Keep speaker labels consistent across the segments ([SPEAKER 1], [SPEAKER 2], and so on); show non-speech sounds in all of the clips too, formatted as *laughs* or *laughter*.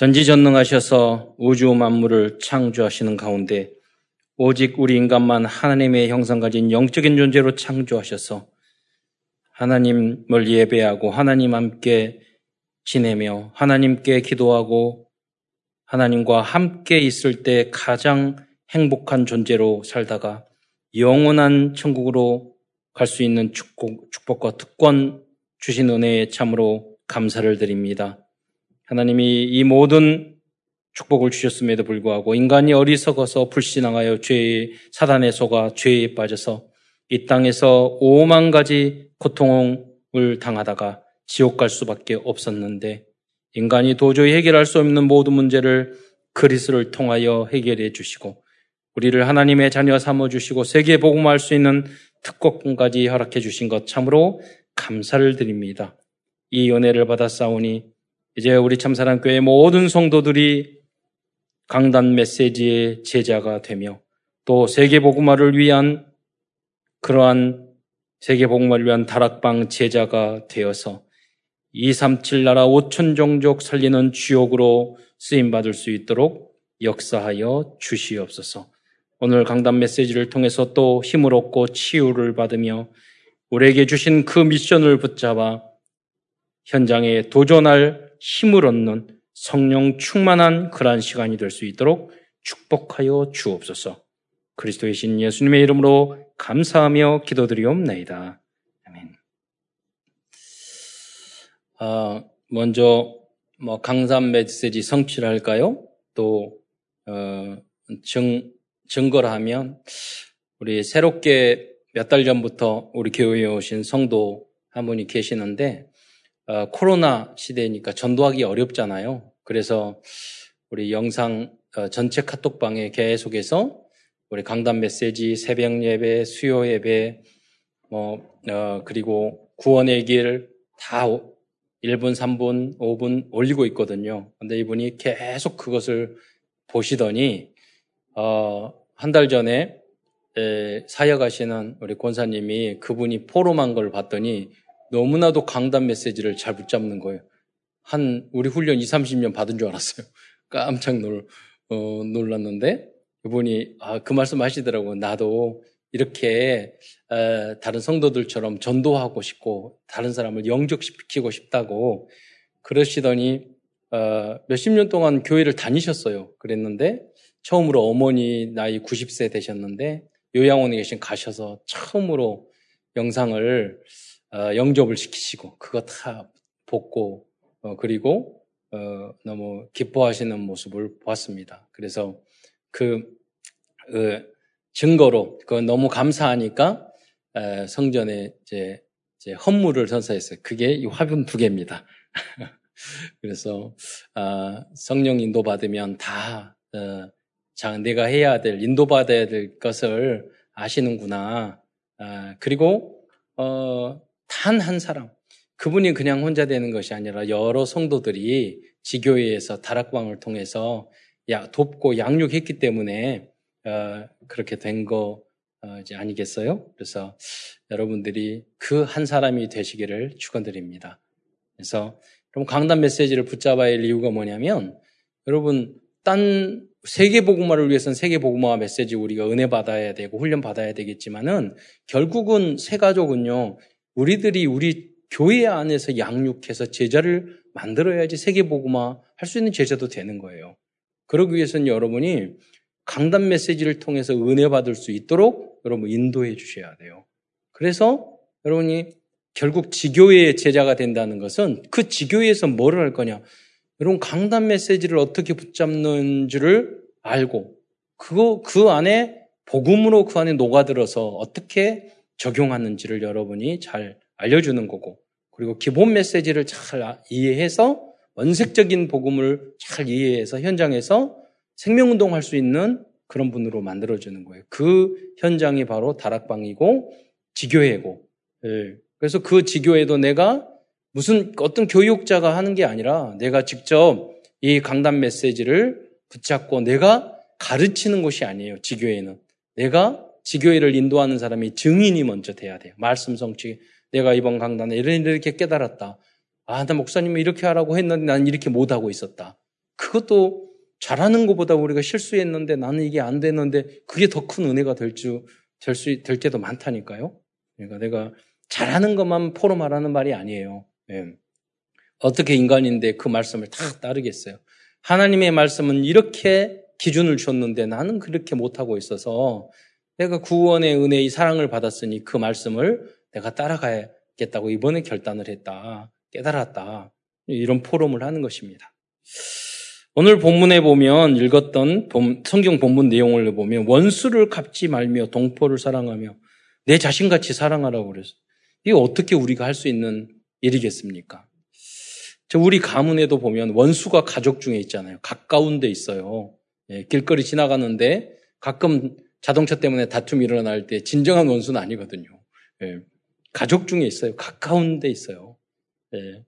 [SPEAKER 1] 전지전능하셔서 우주 만물을 창조하시는 가운데 오직 우리 인간만 하나님의 형상 가진 영적인 존재로 창조하셔서 하나님을 예배하고 하나님 함께 지내며 하나님께 기도하고 하나님과 함께 있을 때 가장 행복한 존재로 살다가 영원한 천국으로 갈 수 있는 축복, 축복과 특권 주신 은혜에 참으로 감사를 드립니다. 하나님이 이 모든 축복을 주셨음에도 불구하고 인간이 어리석어서 불신앙하여 죄의 사단의 속아 죄에 빠져서 이 땅에서 오만 가지 고통을 당하다가 지옥 갈 수밖에 없었는데 인간이 도저히 해결할 수 없는 모든 문제를 그리스를 통하여 해결해 주시고 우리를 하나님의 자녀 삼아 주시고 세계 복음할 수 있는 특권까지 허락해 주신 것 참으로 감사를 드립니다. 이 은혜를 받아 싸우니 이제 우리 참사랑교회 모든 성도들이 강단 메시지의 제자가 되며 또 세계복음화를 위한 그러한 세계복음화를 위한 다락방 제자가 되어서 237 나라 5천 종족 살리는 주역으로 쓰임받을 수 있도록 역사하여 주시옵소서. 오늘 강단 메시지를 통해서 또 힘을 얻고 치유를 받으며 우리에게 주신 그 미션을 붙잡아 현장에 도전할 힘을 얻는 성령 충만한 그러한 시간이 될 수 있도록 축복하여 주옵소서. 그리스도의 신 예수님의 이름으로 감사하며 기도드리옵나이다. 아멘. 어, 먼저 뭐 강산 메시지 성취를 할까요? 또 어, 증 증거를 하면 우리 새롭게 몇 달 전부터 우리 교회에 오신 성도 한 분이 계시는데 어, 코로나 시대니까 전도하기 어렵잖아요. 그래서 우리 영상 어, 전체 카톡방에 계속해서 우리 강단 메시지, 새벽 예배, 수요 예배, 뭐 어, 그리고 구원의 길 다 1분, 3분, 5분 올리고 있거든요. 근데 이분이 계속 그것을 보시더니 어, 한 달 전에 에, 사역하시는 우리 권사님이 그분이 포럼한 걸 봤더니 너무나도 강단 메시지를 잘 붙잡는 거예요. 한 우리 훈련 2, 30년 받은 줄 알았어요. *laughs* 깜짝 놀, 어, 놀랐는데 그분이 아, 그 말씀 하시더라고요. 나도 이렇게 에, 다른 성도들처럼 전도하고 싶고 다른 사람을 영적시키고 싶다고 그러시더니 어, 몇십 년 동안 교회를 다니셨어요. 그랬는데 처음으로 어머니 나이 90세 되셨는데 요양원에 계신 가셔서 처음으로 영상을 어, 영접을 시키시고 그거 다 복고 어, 그리고 어, 너무 기뻐하시는 모습을 보았습니다. 그래서 그, 그 증거로 그건 너무 감사하니까 에, 성전에 이제, 헌물을 선사했어요. 그게 이 화분 두 개입니다. *laughs* 그래서 아, 성령 인도 받으면 다 어, 자, 내가 해야 될 인도 받아야 될 것을 아시는구나. 아, 그리고 어, 단 한 사람 그분이 그냥 혼자 되는 것이 아니라 여러 성도들이 지교회에서 다락방을 통해서 야, 돕고 양육했기 때문에 어, 그렇게 된거 어, 아니겠어요? 그래서 여러분들이 그 한 사람이 되시기를 축원드립니다. 그래서 그럼 강단 메시지를 붙잡아야 할 이유가 뭐냐면 여러분 딴 세계 복음화를 위해서는 세계 복음화 메시지 우리가 은혜 받아야 되고 훈련 받아야 되겠지만은 결국은 새 가족은요 우리들이 우리 교회 안에서 양육해서 제자를 만들어야지 세계 복음화 할수 있는 제자도 되는 거예요. 그러기 위해서는 여러분이 강단 메시지를 통해서 은혜 받을 수 있도록 여러분 인도해 주셔야 돼요. 그래서 여러분이 결국 지교회의 제자가 된다는 것은 그 지교회에서 뭐를 할 거냐? 여러분 강단 메시지를 어떻게 붙잡는 줄을 알고 그거 그 안에 복음으로 그 안에 녹아들어서 어떻게 적용하는지를 여러분이 잘 알려주는 거고 그리고 기본 메시지를 잘 이해해서 원색적인 복음을 잘 이해해서 현장에서 생명운동 할 수 있는 그런 분으로 만들어주는 거예요. 그 현장이 바로 다락방이고 지교회고. 예. 그래서 그 지교회도 내가 무슨 어떤 교육자가 하는 게 아니라 내가 직접 이 강단 메시지를 붙잡고 내가 가르치는 것이 아니에요. 지교회는. 내가 지교회를 인도하는 사람이 증인이 먼저 돼야 돼요. 말씀 성취. 내가 이번 강단에 이렇게 깨달았다. 아, 나 목사님이 이렇게 하라고 했는데 난 이렇게 못하고 있었다. 그것도 잘하는 것보다 우리가 실수했는데 나는 이게 안 되는데 그게 더 큰 은혜가 될 줄, 될 수, 될 때도 많다니까요. 그러니까 내가 잘하는 것만 포로 말하는 말이 아니에요. 예. 어떻게 인간인데 그 말씀을 다 따르겠어요. 하나님의 말씀은 이렇게 기준을 줬는데 나는 그렇게 못하고 있어서 내가 구원의 은혜의 사랑을 받았으니 그 말씀을 내가 따라가야겠다고 이번에 결단을 했다. 깨달았다. 이런 포럼을 하는 것입니다. 오늘 본문에 보면 읽었던 성경 본문 내용을 보면 원수를 갚지 말며 동포를 사랑하며 내 자신같이 사랑하라고 그랬어. 이게 어떻게 우리가 할 수 있는 일이겠습니까? 저 우리 가문에도 보면 원수가 가족 중에 있잖아요. 가까운 데 있어요. 예, 길거리 지나가는데 가끔 자동차 때문에 다툼이 일어날 때 진정한 원수는 아니거든요. 예, 가족 중에 있어요. 가까운 데 있어요. 예.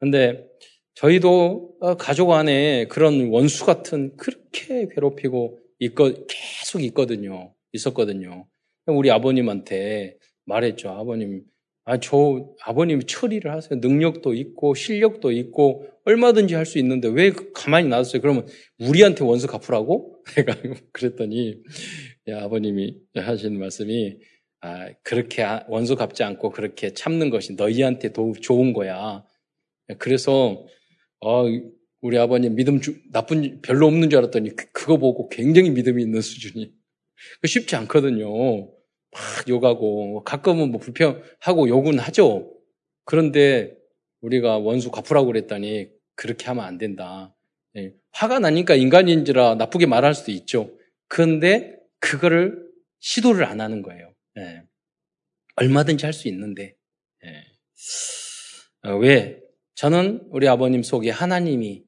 [SPEAKER 1] 근데 저희도 어, 가족 안에 그런 원수 같은 그렇게 괴롭히고 있거, 계속 있거든요. 있었거든요. 우리 아버님한테 말했죠. 아버님, 아, 저 아버님이 처리를 하세요. 능력도 있고 실력도 있고 얼마든지 할 수 있는데 왜 가만히 놔뒀어요? 그러면 우리한테 원수 갚으라고? *laughs* 내가 그랬더니 야, 아버님이 하시는 말씀이 아, 그렇게 원수 갚지 않고 그렇게 참는 것이 너희한테 더 좋은 거야. 그래서 어, 우리 아버님 믿음 주, 나쁜 별로 없는 줄 알았더니 그, 그거 보고 굉장히 믿음이 있는 수준이 쉽지 않거든요. 막 욕하고 가끔은 뭐 불평하고 욕은 하죠. 그런데 우리가 원수 갚으라고 그랬더니 그렇게 하면 안 된다. 예, 화가 나니까 인간인지라 나쁘게 말할 수도 있죠. 그런데 그거를 시도를 안 하는 거예요. 예, 얼마든지 할 수 있는데 예. 어, 왜? 저는 우리 아버님 속에 하나님이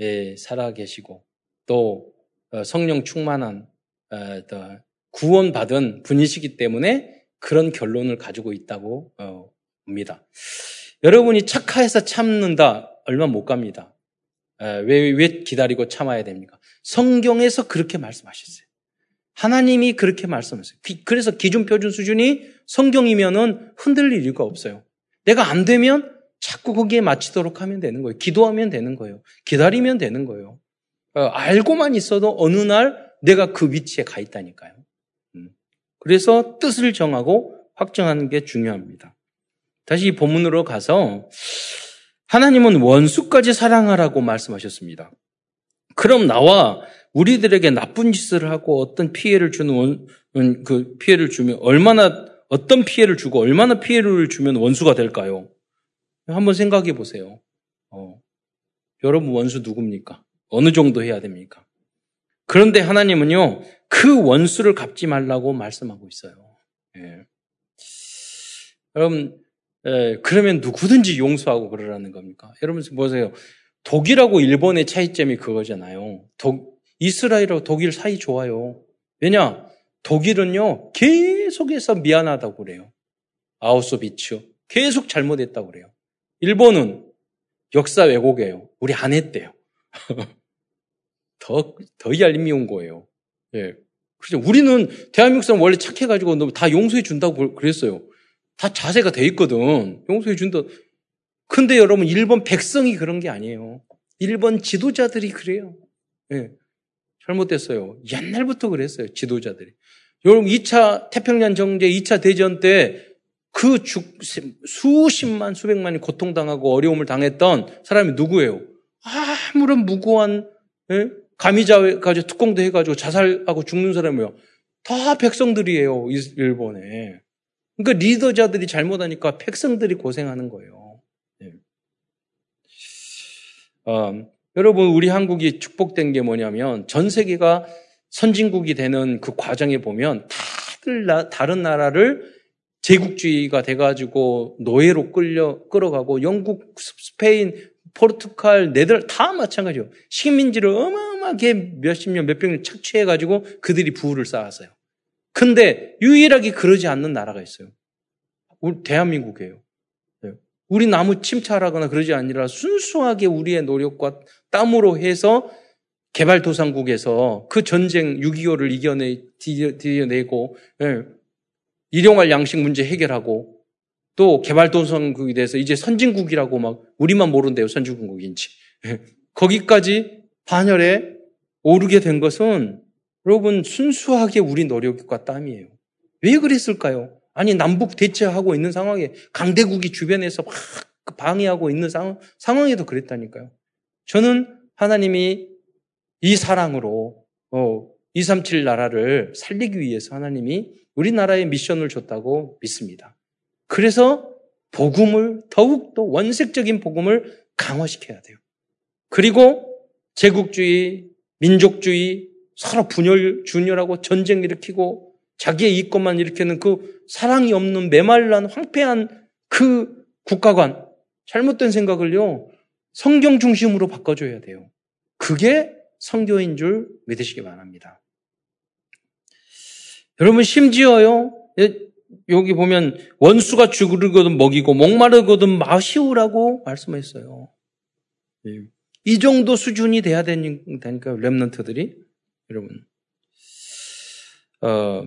[SPEAKER 1] 예, 살아 계시고 또 어, 성령 충만한 어, 구원받은 분이시기 때문에 그런 결론을 가지고 있다고 어, 봅니다. 여러분이 착하해서 참는다 얼마 못 갑니다. 왜, 왜 기다리고 참아야 됩니까? 성경에서 그렇게 말씀하셨어요. 하나님이 그렇게 말씀하셨어요. 그래서 기준 표준 수준이 성경이면은 흔들릴 이유가 없어요. 내가 안 되면 자꾸 거기에 맞추도록 하면 되는 거예요. 기도하면 되는 거예요. 기다리면 되는 거예요. 알고만 있어도 어느 날 내가 그 위치에 가 있다니까요. 그래서 뜻을 정하고 확정하는 게 중요합니다. 다시 이 본문으로 가서 하나님은 원수까지 사랑하라고 말씀하셨습니다. 그럼 나와 우리들에게 나쁜 짓을 하고 어떤 피해를 주는 원, 음, 그 피해를 주면 얼마나 어떤 피해를 주고 얼마나 피해를 주면 원수가 될까요? 한번 생각해 보세요. 어, 여러분 원수 누굽니까? 어느 정도 해야 됩니까? 그런데 하나님은요, 그 원수를 갚지 말라고 말씀하고 있어요. 예. 여러분, 예, 그러면 누구든지 용서하고 그러라는 겁니까? 여러분 보세요. 독일하고 일본의 차이점이 그거잖아요. 독, 이스라엘하고 독일 사이 좋아요. 왜냐? 독일은요, 계속해서 미안하다고 그래요. 아우스비츠. 계속 잘못했다고 그래요. 일본은 역사 왜곡이에요. 우리 안 했대요. *laughs* 더, 더 얄미운 거예요. 예. 그렇죠. 우리는 대한민국 사람 원래 착해가지고 다 용서해 준다고 그랬어요. 다 자세가 돼 있거든. 용서해 준다. 근데 여러분, 일본 백성이 그런 게 아니에요. 일본 지도자들이 그래요. 예. 잘못됐어요. 옛날부터 그랬어요. 지도자들이. 여러분, 2차 태평양 정제, 2차 대전 때 그 수십만, 수백만이 고통당하고 어려움을 당했던 사람이 누구예요? 아무런 무고한, 예? 감이자 가지고 특공도 해가지고 자살하고 죽는 사람이요. 다 백성들이에요. 일본에. 그러니까 리더자들이 잘못하니까 백성들이 고생하는 거예요. 네. 어, 여러분 우리 한국이 축복된 게 뭐냐면 전 세계가 선진국이 되는 그 과정에 보면 다들 나, 다른 나라를 제국주의가 돼가지고 노예로 끌려 끌어가고 영국, 스페인, 포르투갈, 네덜 다 마찬가지요. 식민지를 어마 어마하게 몇십 년, 몇백 년 착취해가지고 그들이 부를 쌓았어요. 근데 유일하게 그러지 않는 나라가 있어요. 우리 대한민국이에요. 네. 우리 나무 침탈하거나 그러지 아니라 순수하게 우리의 노력과 땀으로 해서 개발도상국에서 그 전쟁 6.25를 이겨내, 디뎌내고, 예, 일용할 양식 문제 해결하고, 또 개발도상국에 대해서 이제 선진국이라고 막 우리만 모른대요 선진국인지 거기까지 반열에 오르게 된 것은 여러분 순수하게 우리 노력과 땀이에요. 왜 그랬을까요? 아니 남북 대체하고 있는 상황에 강대국이 주변에서 막 방해하고 있는 상황, 상황에도 그랬다니까요. 저는 하나님이 이 사랑으로 어, 237 나라를 살리기 위해서 하나님이 우리나라에 미션을 줬다고 믿습니다. 그래서 복음을 더욱더 원색적인 복음을 강화시켜야 돼요. 그리고 제국주의, 민족주의, 서로 분열, 준열하고 전쟁 일으키고 자기의 이권만 일으키는 그 사랑이 없는 메말란 황폐한 그 국가관, 잘못된 생각을요, 성경 중심으로 바꿔줘야 돼요. 그게 성교인 줄 믿으시기 바랍니다. 여러분, 심지어요, 여기 보면 원수가 죽으거든 먹이고 목마르거든 마시우라고 말씀했어요. 이 정도 수준이 돼야 되니까 랩런트들이 여러분 어,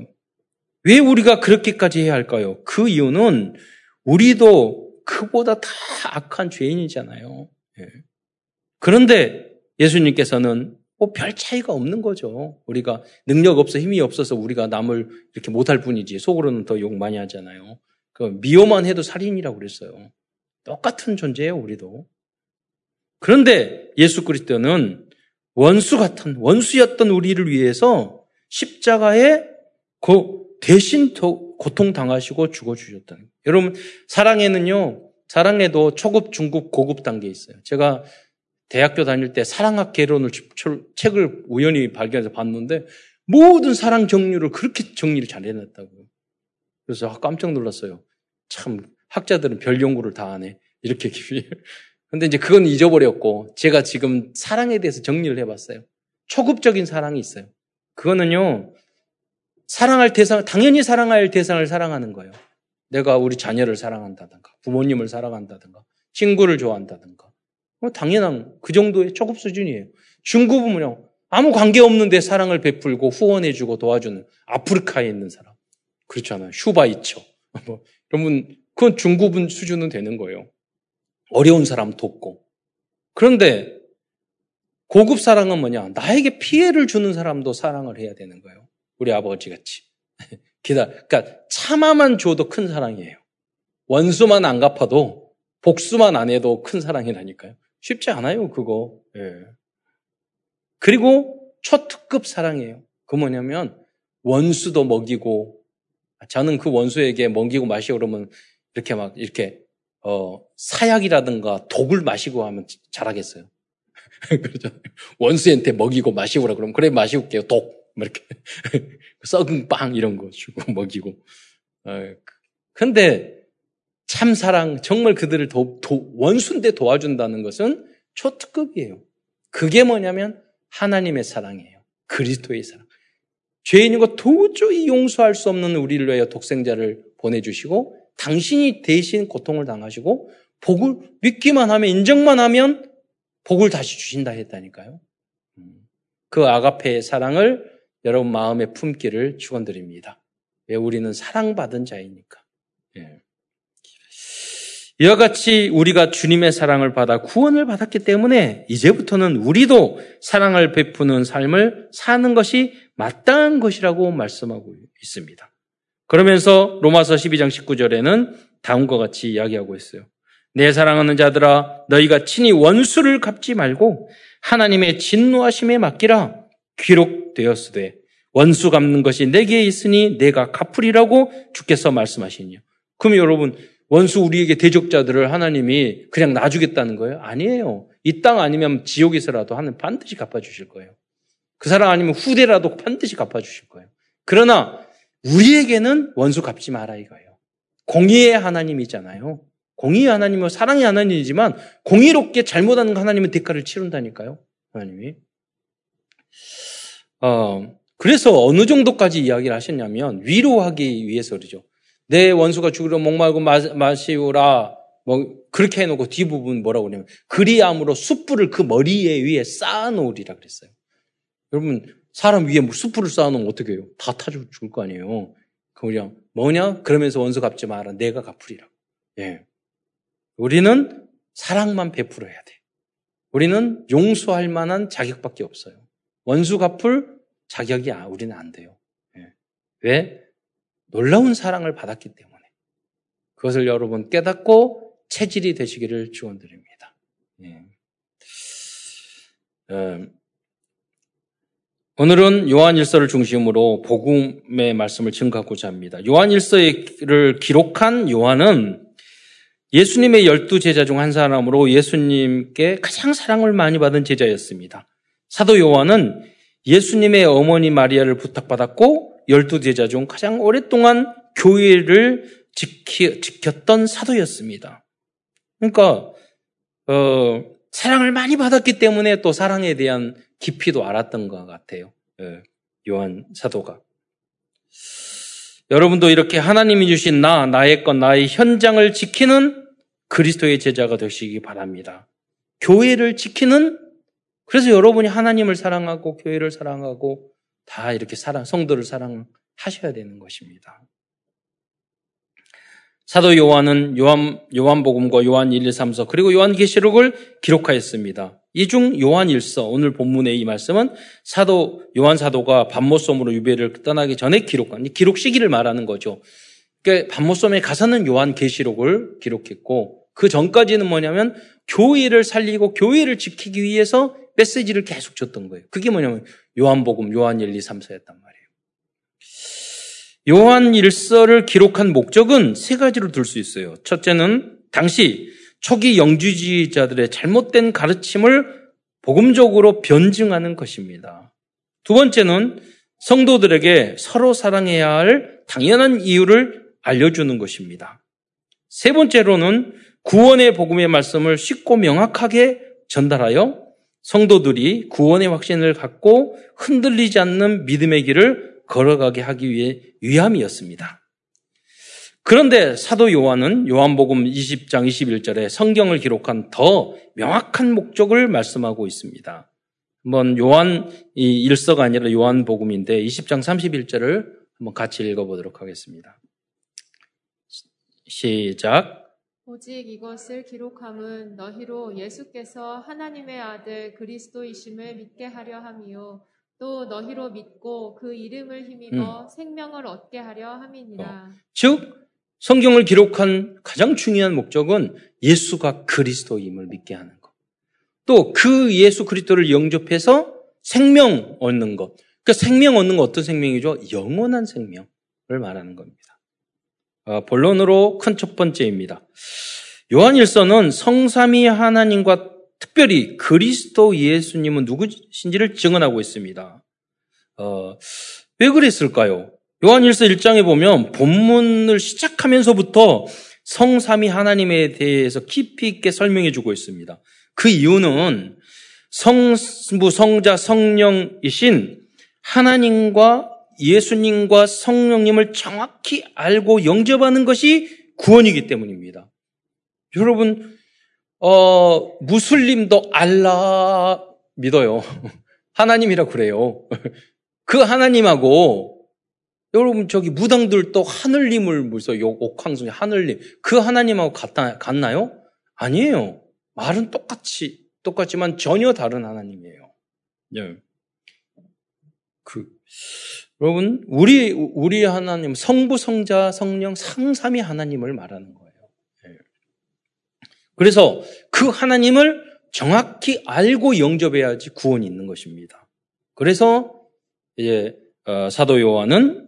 [SPEAKER 1] 왜 우리가 그렇게까지 해야 할까요? 그 이유는 우리도 그보다 다 악한 죄인이잖아요. 예. 그런데 예수님께서는 뭐 별 차이가 없는 거죠. 우리가 능력 없어 힘이 없어서 우리가 남을 이렇게 못할 뿐이지 속으로는 더 욕 많이 하잖아요. 그 미워만 해도 살인이라고 그랬어요. 똑같은 존재예요, 우리도. 그런데 예수 그리스도는 원수 같은 원수였던 우리를 위해서 십자가에 그 대신 고통 당하시고 죽어 주셨다는. 여러분 사랑에는요. 사랑에도 초급, 중급, 고급 단계 있어요. 제가 대학교 다닐 때 사랑학 개론을 책을 우연히 발견해서 봤는데 모든 사랑 정류를 그렇게 정리를 잘 해놨다고요. 그래서 깜짝 놀랐어요. 참 학자들은 별 연구를 다 하네. 이렇게 *laughs* 근데 이제 그건 잊어버렸고 제가 지금 사랑에 대해서 정리를 해봤어요. 초급적인 사랑이 있어요. 그거는요 사랑할 대상 당연히 사랑할 대상을 사랑하는 거예요. 내가 우리 자녀를 사랑한다든가 부모님을 사랑한다든가 친구를 좋아한다든가 뭐 당연한 그 정도의 초급 수준이에요. 중급은요. 아무 관계 없는데 사랑을 베풀고 후원해주고 도와주는 아프리카에 있는 사람. 그렇잖아요. 슈바이처. *laughs* 뭐, 여러분, 그건 중급은 수준은 되는 거예요. 어려운 사람 돕고. 그런데 고급 사랑은 뭐냐? 나에게 피해를 주는 사람도 사랑을 해야 되는 거예요. 우리 아버지 같이. *laughs* 기다, 그러니까 참아만 줘도 큰 사랑이에요. 원수만 안 갚아도 복수만 안 해도 큰 사랑이라니까요. 쉽지 않아요, 그거. 예. 그리고 초특급 사랑이에요. 그 뭐냐면 원수도 먹이고 저는 그 원수에게 먹이고 마시고 그러면 이렇게 막 이렇게 어 사약이라든가 독을 마시고 하면 잘하겠어요. *laughs* 그렇죠. 원수한테 먹이고 마시고라 그러면 그래 마시고게요 독 이렇게 *laughs* 썩은 빵 이런 거 주고 *laughs* 먹이고. 어, 근데 참 사랑, 정말 그들을 도, 도, 원수인데 도와준다는 것은 초특급이에요. 그게 뭐냐면 하나님의 사랑이에요. 그리스도의 사랑. 죄인인 것 도저히 용서할 수 없는 우리를 위하여 독생자를 보내주시고 당신이 대신 고통을 당하시고 복을 믿기만 하면 인정만 하면 복을 다시 주신다 했다니까요. 음. 그 아가페의 사랑을 여러분 마음에 품기를 축원드립니다. 왜 우리는 사랑받은 자이니까. 예. 이와 같이 우리가 주님의 사랑을 받아 구원을 받았기 때문에 이제부터는 우리도 사랑을 베푸는 삶을 사는 것이 마땅한 것이라고 말씀하고 있습니다. 그러면서 로마서 12장 19절에는 다음과 같이 이야기하고 있어요. 내 사랑하는 자들아 너희가 친히 원수를 갚지 말고 하나님의 진노하심에 맡기라 기록되었으되 원수 갚는 것이 내게 있으니 내가 갚으리라고 주께서 말씀하시니요. 그럼 여러분 원수 우리에게 대적자들을 하나님이 그냥 놔주겠다는 거예요? 아니에요. 이 땅 아니면 지옥에서라도 하는 반드시 갚아주실 거예요. 그 사람 아니면 후대라도 반드시 갚아주실 거예요. 그러나 우리에게는 원수 갚지 마라 이거예요. 공의의 하나님이잖아요. 공의의 하나님은 사랑의 하나님이지만 공의롭게 잘못하는 하나님은 대가를 치른다니까요. 하나님이. 어, 그래서 어느 정도까지 이야기를 하셨냐면 위로하기 위해서 그러죠. 내 원수가 죽으려 목말고 마시우라 뭐 그렇게 해놓고 뒷부분 뭐라고 그러냐면 그리함으로 숯불을 그 머리에 위에 쌓아놓으리라 그랬어요. 여러분 사람 위에 뭐 숯불을 쌓아놓으면 어떻게 해요? 다 타죽 죽을 거 아니에요. 그냥 뭐냐? 그러면서 원수 갚지 마라. 내가 갚으리라. 예. 우리는 사랑만 베풀어야 돼. 우리는 용서할 만한 자격밖에 없어요. 원수 갚을 자격이 아, 우리는 안 돼요. 예. 왜? 놀라운 사랑을 받았기 때문에. 그것을 여러분 깨닫고 체질이 되시기를 축원드립니다. 예. 어, 오늘은 요한일서를 중심으로 복음의 말씀을 증가하고자 합니다. 요한일서를 기록한 요한은 예수님의 열두 제자 중 한 사람으로 예수님께 가장 사랑을 많이 받은 제자였습니다. 사도 요한은 예수님의 어머니 마리아를 부탁받았고 열두 제자 중 가장 오랫동안 교회를 지키, 지켰던 사도였습니다. 그러니까 어, 사랑을 많이 받았기 때문에 또 사랑에 대한 깊이도 알았던 것 같아요. 예, 요한 사도가. 여러분도 이렇게 하나님이 주신 나, 나의 것, 나의 현장을 지키는 그리스도의 제자가 되시기 바랍니다. 교회를 지키는 그래서 여러분이 하나님을 사랑하고 교회를 사랑하고 다 이렇게 사랑 성도를 사랑하셔야 되는 것입니다. 사도 요한은 요한 요한복음과 요한 1, 2, 3서 그리고 요한계시록을 기록하였습니다. 이중 요한 1서 오늘 본문의 이 말씀은 사도 요한 사도가 밤모섬으로 유배를 떠나기 전에 기록한 기록 시기를 말하는 거죠. 그러니까 밤모섬에 가서는 요한 계시록을 기록했고 그 전까지는 뭐냐면 교회를 살리고 교회를 지키기 위해서 메시지를 계속 줬던 거예요. 그게 뭐냐면 요한복음, 요한 1, 2, 3서였단 말이에요. 요한 1서를 기록한 목적은 세 가지로 들수 있어요. 첫째는 당시 초기 영주주의자들의 잘못된 가르침을 복음적으로 변증하는 것입니다. 두 번째는 성도들에게 서로 사랑해야 할 당연한 이유를 알려주는 것입니다. 세 번째로는 구원의 복음의 말씀을 쉽고 명확하게 전달하여 성도들이 구원의 확신을 갖고 흔들리지 않는 믿음의 길을 걸어가게 하기 위해 위함이었습니다. 그런데 사도 요한은 요한복음 20장 21절에 성경을 기록한 더 명확한 목적을 말씀하고 있습니다. 한번 요한 이 일서가 아니라 요한복음인데 20장 31절을 한번 같이 읽어보도록 하겠습니다. 시작.
[SPEAKER 2] 오직 이것을 기록함은 너희로 예수께서 하나님의 아들 그리스도이심을 믿게 하려 함이요. 또 너희로 믿고 그 이름을 힘입어 음. 생명을 얻게 하려 함이니라.
[SPEAKER 1] 어. 즉 성경을 기록한 가장 중요한 목적은 예수가 그리스도임을 믿게 하는 것. 또 그 예수 그리스도를 영접해서 생명 얻는 것. 그 생명 얻는 거 어떤 생명이죠? 영원한 생명을 말하는 겁니다. 어, 본론으로 큰 첫 번째입니다. 요한일서는 성삼위 하나님과 특별히 그리스도 예수님은 누구신지를 증언하고 있습니다. 어, 왜 그랬을까요? 요한일서 1장에 보면 본문을 시작하면서부터 성삼위 하나님에 대해서 깊이 있게 설명해 주고 있습니다. 그 이유는 성부, 성자, 성령이신 하나님과 예수님과 성령님을 정확히 알고 영접하는 것이 구원이기 때문입니다. 여러분, 어, 무슬림도 알라 믿어요. *laughs* 하나님이라 그래요. 그 하나님하고 여러분 저기 무당들도 하늘님을 무서 옥황성 하늘님 그 하나님하고 같다, 같나요? 아니에요. 말은 똑같이 똑같지만 전혀 다른 하나님이에요. 네. 그 여러분, 우리, 우리 하나님, 성부, 성자, 성령, 상삼이 하나님을 말하는 거예요. 예. 그래서 그 하나님을 정확히 알고 영접해야지 구원이 있는 것입니다. 그래서 이제 어, 사도 요한은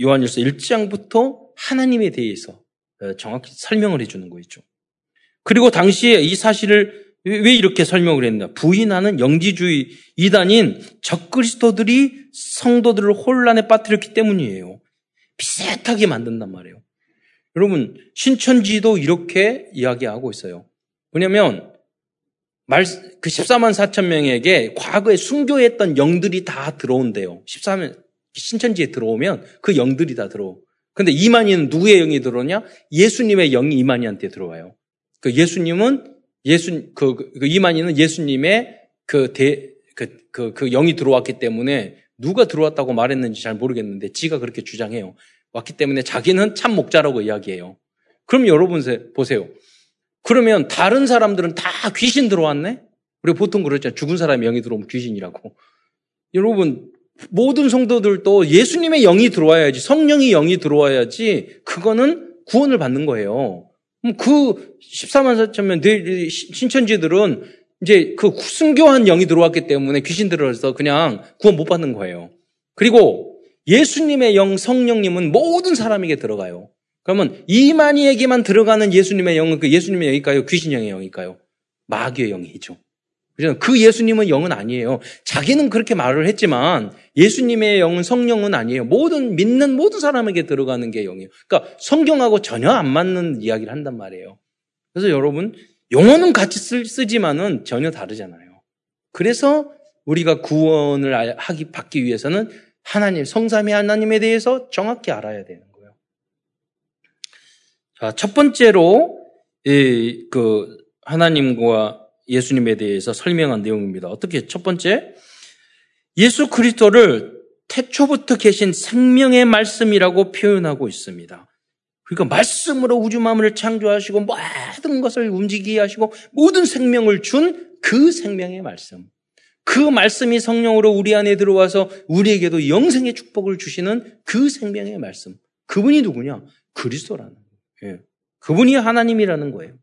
[SPEAKER 1] 요한일서 1장부터 하나님에 대해서 어, 정확히 설명을 해주는 거죠. 그리고 당시에 이 사실을 왜 이렇게 설명을 했나? 부인하는 영지주의 이단인 적그리스도들이 성도들을 혼란에 빠뜨렸기 때문이에요. 비슷하게 만든단 말이에요. 여러분, 신천지도 이렇게 이야기하고 있어요. 왜냐면, 말, 그 14만 4천 명에게 과거에 순교했던 영들이 다 들어온대요. 14만, 신천지에 들어오면 그 영들이 다 들어오. 근데 이만희는 누구의 영이 들어오냐? 예수님의 영이 이만희한테 들어와요. 그 예수님은 예수, 그, 그, 그 이만희는 예수님의 그 대, 그, 그, 그 영이 들어왔기 때문에 누가 들어왔다고 말했는지 잘 모르겠는데 지가 그렇게 주장해요. 왔기 때문에 자기는 참 목자라고 이야기해요. 그럼 여러분 보세요. 그러면 다른 사람들은 다 귀신 들어왔네? 우리 보통 그렇잖아요. 죽은 사람의 영이 들어오면 귀신이라고. 여러분, 모든 성도들도 예수님의 영이 들어와야지, 성령이 영이 들어와야지, 그거는 구원을 받는 거예요. 그 14만 4천명 신천지들은 이제 그 순교한 영이 들어왔기 때문에 귀신 들어서 그냥 구원 못 받는 거예요. 그리고 예수님의 영, 성령님은 모든 사람에게 들어가요. 그러면 이만희에게만 들어가는 예수님의 영은 그 예수님의 영일까요? 귀신 영의 영일까요? 마귀의 영이죠. 그 예수님은 영은 아니에요. 자기는 그렇게 말을 했지만 예수님의 영은 성령은 아니에요. 모든 믿는 모든 사람에게 들어가는 게 영이에요. 그러니까 성경하고 전혀 안 맞는 이야기를 한단 말이에요. 그래서 여러분 용어는 같이 쓰, 지만은 전혀 다르잖아요. 그래서 우리가 구원을 하기 받기 위해서는 하나님 성삼위 하나님에 대해서 정확히 알아야 되는 거예요. 자, 첫 번째로 이, 그 하나님과 예수님에 대해서 설명한 내용입니다. 어떻게 첫 번째 예수 그리스도를 태초부터 계신 생명의 말씀이라고 표현하고 있습니다. 그러니까 말씀으로 우주 만물을 창조하시고 모든 것을 움직이게 하시고 모든 생명을 준 그 생명의 말씀. 그 말씀이 성령으로 우리 안에 들어와서 우리에게도 영생의 축복을 주시는 그 생명의 말씀. 그분이 누구냐? 그리스도라는 거예요. 예. 그분이 하나님이라는 거예요.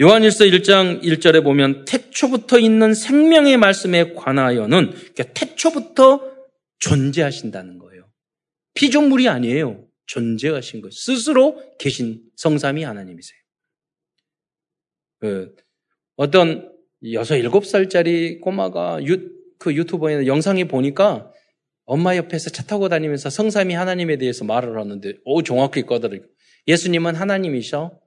[SPEAKER 1] 요한일서 1장 1절에 보면 태초부터 있는 생명의 말씀에 관하여는 그러니까 태초부터 존재하신다는 거예요. 피조물이 아니에요. 존재하신 것. 스스로 계신 성삼이 하나님이세요. 그 어떤 여섯 일곱 살짜리 꼬마가 유, 그 유튜버에 영상에 보니까 엄마 옆에서 차 타고 다니면서 성삼이 하나님에 대해서 말을 하는데 오 정확히 꺼들어 예수님은 하나님이셔.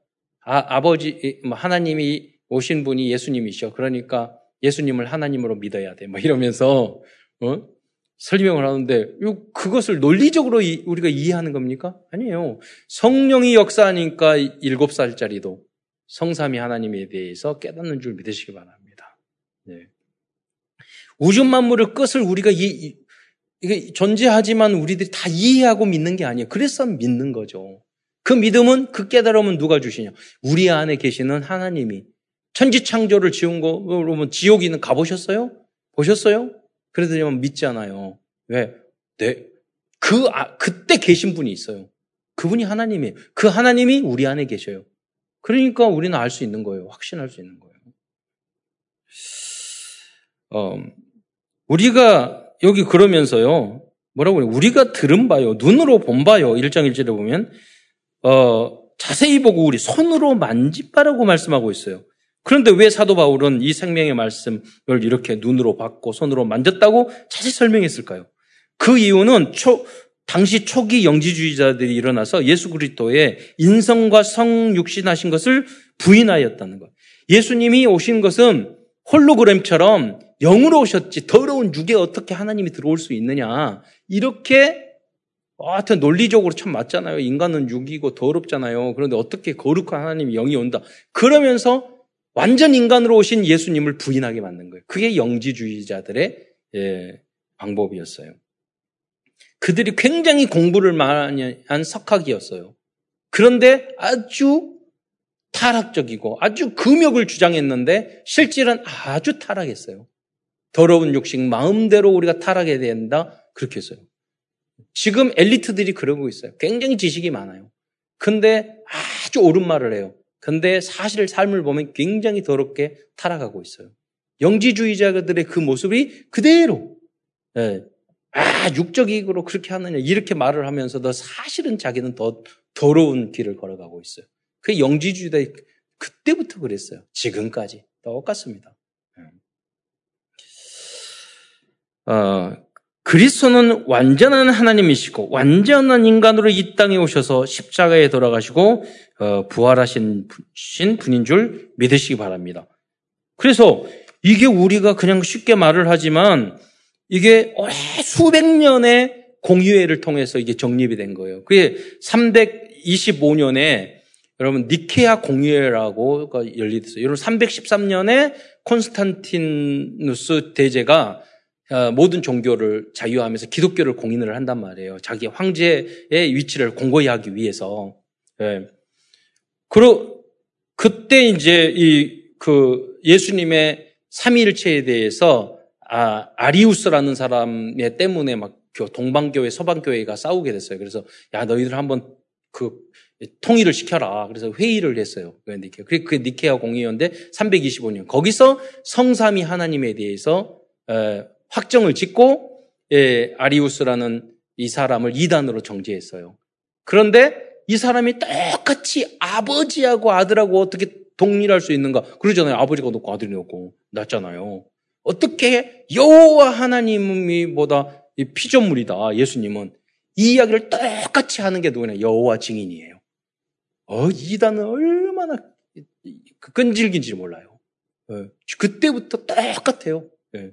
[SPEAKER 1] 아, 아버지 뭐 하나님이 오신 분이 예수님이셔. 그러니까 예수님을 하나님으로 믿어야 돼. 뭐 이러면서 어? 설명을 하는데 그것을 논리적으로 우리가 이해하는 겁니까? 아니에요. 성령이 역사하니까 일곱 살짜리도 성삼이 하나님에 대해서 깨닫는 줄 믿으시기 바랍니다. 네. 우주 만물의 끝을 우리가 이, 이게 존재하지만 우리들이 다 이해하고 믿는 게 아니에요. 그래서 믿는 거죠. 그 믿음은 그 깨달음은 누가 주시냐? 우리 안에 계시는 하나님이 천지 창조를 지은 거 여러분 지옥이는 가보셨어요? 보셨어요? 그러더니만 믿지 않아요. 왜? 네. 그, 아, 그때 계신 분이 있어요. 그분이 하나님이에요. 그 하나님이 우리 안에 계셔요. 그러니까 우리는 알 수 있는 거예요. 확신할 수 있는 거예요. 어, 우리가 여기 그러면서요. 뭐라고 그래요? 우리가 들은 바요. 눈으로 본 바요. 1장 1절에 보면 어, 자세히 보고 우리 손으로 만집바라고 말씀하고 있어요. 그런데 왜 사도 바울은 이 생명의 말씀을 이렇게 눈으로 받고 손으로 만졌다고 자세히 설명했을까요? 그 이유는 초, 당시 초기 영지주의자들이 일어나서 예수 그리스도의 인성과 성육신하신 것을 부인하였다는 것. 예수님이 오신 것은 홀로그램처럼 영으로 오셨지 더러운 육에 어떻게 하나님이 들어올 수 있느냐. 이렇게 하여튼 논리적으로 참 맞잖아요. 인간은 육이고 더럽잖아요. 그런데 어떻게 거룩한 하나님이 영이 온다. 그러면서 완전 인간으로 오신 예수님을 부인하게 만든 거예요. 그게 영지주의자들의 예, 방법이었어요. 그들이 굉장히 공부를 많이 한 석학이었어요. 그런데 아주 타락적이고 아주 금욕을 주장했는데 실질은 아주 타락했어요. 더러운 육식 마음대로 우리가 타락해야 된다 그렇게 했어요. 지금 엘리트들이 그러고 있어요. 굉장히 지식이 많아요. 근데 아주 옳은 말을 해요. 근데 사실 삶을 보면 굉장히 더럽게 타락하고 있어요. 영지주의자들의 그 모습이 그대로 예, 아 육적이익으로 그렇게 하느냐 이렇게 말을 하면서도 사실은 자기는 더 더러운 길을 걸어가고 있어요. 그 영지주의자 그때부터 그랬어요. 지금까지 똑같습니다. 예. 어, 그리스도는 완전한 하나님이시고 완전한 인간으로 이 땅에 오셔서 십자가에 돌아가시고 어, 부활하신 분인 줄 믿으시기 바랍니다. 그래서 이게 우리가 그냥 쉽게 말을 하지만 이게 수백 년의 공유회를 통해서 이게 정립이 된 거예요. 그게 325년에 여러분 니케아 공유회라고 열리됐어요. 여러분 313년에 콘스탄티누스 대제가 어, 모든 종교를 자유하면서 기독교를 공인을 한단 말이에요. 자기 황제의 위치를 공고히 하기 위해서. 예. 그러, 그때 이제 이, 그, 예수님의 삼위일체에 대해서 아, 아리우스라는 사람의 때문에 막 동방교회, 서방교회가 싸우게 됐어요. 그래서 야 너희들 한번 그 통일을 시켜라. 그래서 회의를 했어요. 그. 그게 니케아 공의회인데 325년. 거기서 성삼위 하나님에 대해서 에, 확정을 짓고 예, 아리우스라는 이 사람을 이단으로 정죄했어요. 그런데 이 사람이 똑같이 아버지하고 아들하고 어떻게 동일할 수 있는가? 그러잖아요. 아버지가 높고 아들이 높고 낮잖아요. 어떻게 여호와 하나님이 보다 피조물이다. 예수님은 이 이야기를 똑같이 하는 게 누구냐? 여호와 증인이에요. 어, 이단은 얼마나 그 끈질긴지 몰라요. 어, 그때부터 똑같아요. 네,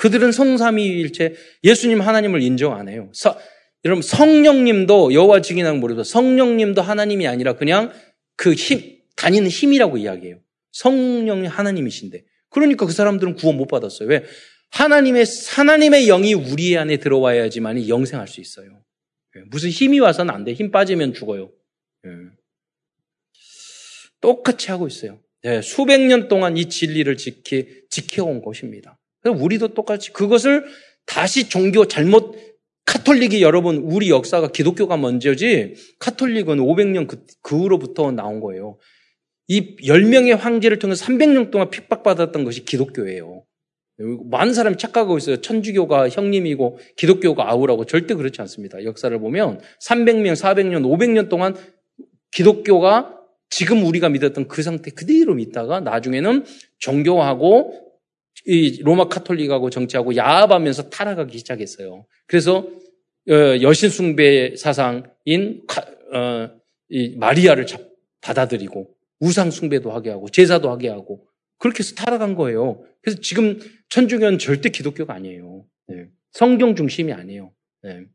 [SPEAKER 1] 그들은 성삼위일체 예수님 하나님을 인정 안 해요. 서, 여러분 성령님도 여호와 증인하는 모르죠. 성령님도 하나님이 아니라 그냥 그 힘, 다니는 힘이라고 이야기해요. 성령이 하나님이신데. 그러니까 그 사람들은 구원 못 받았어요. 왜? 하나님의, 하나님의 영이 우리 안에 들어와야지만 영생할 수 있어요. 예, 무슨 힘이 와서는 안 돼. 힘 빠지면 죽어요. 예. 똑같이 하고 있어요. 네, 수백 년 동안 이 진리를 지키, 지켜온 것입니다. 우리도 똑같이 그것을 다시 종교 잘못 카톨릭이 여러분 우리 역사가 기독교가 먼저지 카톨릭은 500년 그, 그 후로부터 나온 거예요. 이 10명의 황제를 통해서 300년 동안 핍박받았던 것이 기독교예요. 많은 사람이 착각하고 있어요. 천주교가 형님이고 기독교가 아우라고 절대 그렇지 않습니다. 역사를 보면 300명, 400년, 500년 동안 기독교가 지금 우리가 믿었던 그 상태 그대로 믿다가 나중에는 종교하고 이 로마 카톨릭하고 정치하고 야합하면서 타락하기 시작했어요. 그래서 어, 여신 숭배 사상인 어, 마리아를 받아들이고 우상 숭배도 하게 하고 제사도 하게 하고 그렇게 해서 타락한 거예요. 그래서 지금 천주교는 절대 기독교가 아니에요. 네. 성경 중심이 아니에요. 네.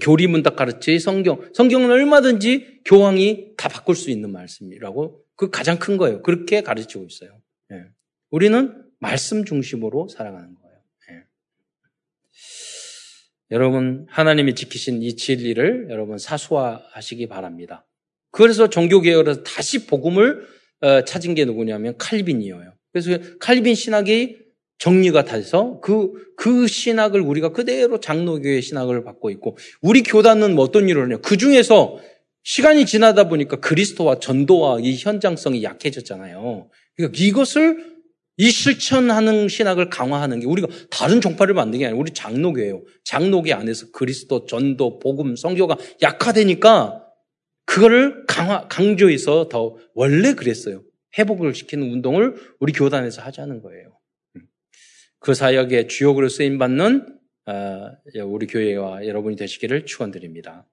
[SPEAKER 1] 교리문답 가르치 성경. 성경은 얼마든지 교황이 다 바꿀 수 있는 말씀이라고 그 가장 큰 거예요. 그렇게 가르치고 있어요. 네. 우리는 말씀 중심으로 살아가는 거예요. 네. 여러분 하나님이 지키신 이 진리를 여러분 사수화하시기 바랍니다. 그래서 종교개혁에서 다시 복음을 어, 찾은 게 누구냐면 칼빈이에요. 그래서 칼빈 신학이 정리가 돼서 그, 그 신학을 우리가 그대로 장로교의 신학을 받고 있고, 우리 교단은 뭐 어떤 일을 하냐. 그 중에서 시간이 지나다 보니까 그리스도와 전도와 이 현장성이 약해졌잖아요. 그러니까 이것을 이 실천하는 신학을 강화하는 게 우리가 다른 종파를 만든 게 아니라 우리 장로교예요. 장로교 안에서 그리스도, 전도, 복음, 성교가 약화되니까 그거를 강화, 강조해서 더 원래 그랬어요. 회복을 시키는 운동을 우리 교단에서 하자는 거예요. 음. 그 사역에 주역으로 쓰임 받는 어, 우리 교회와 여러분이 되시기를 축원드립니다.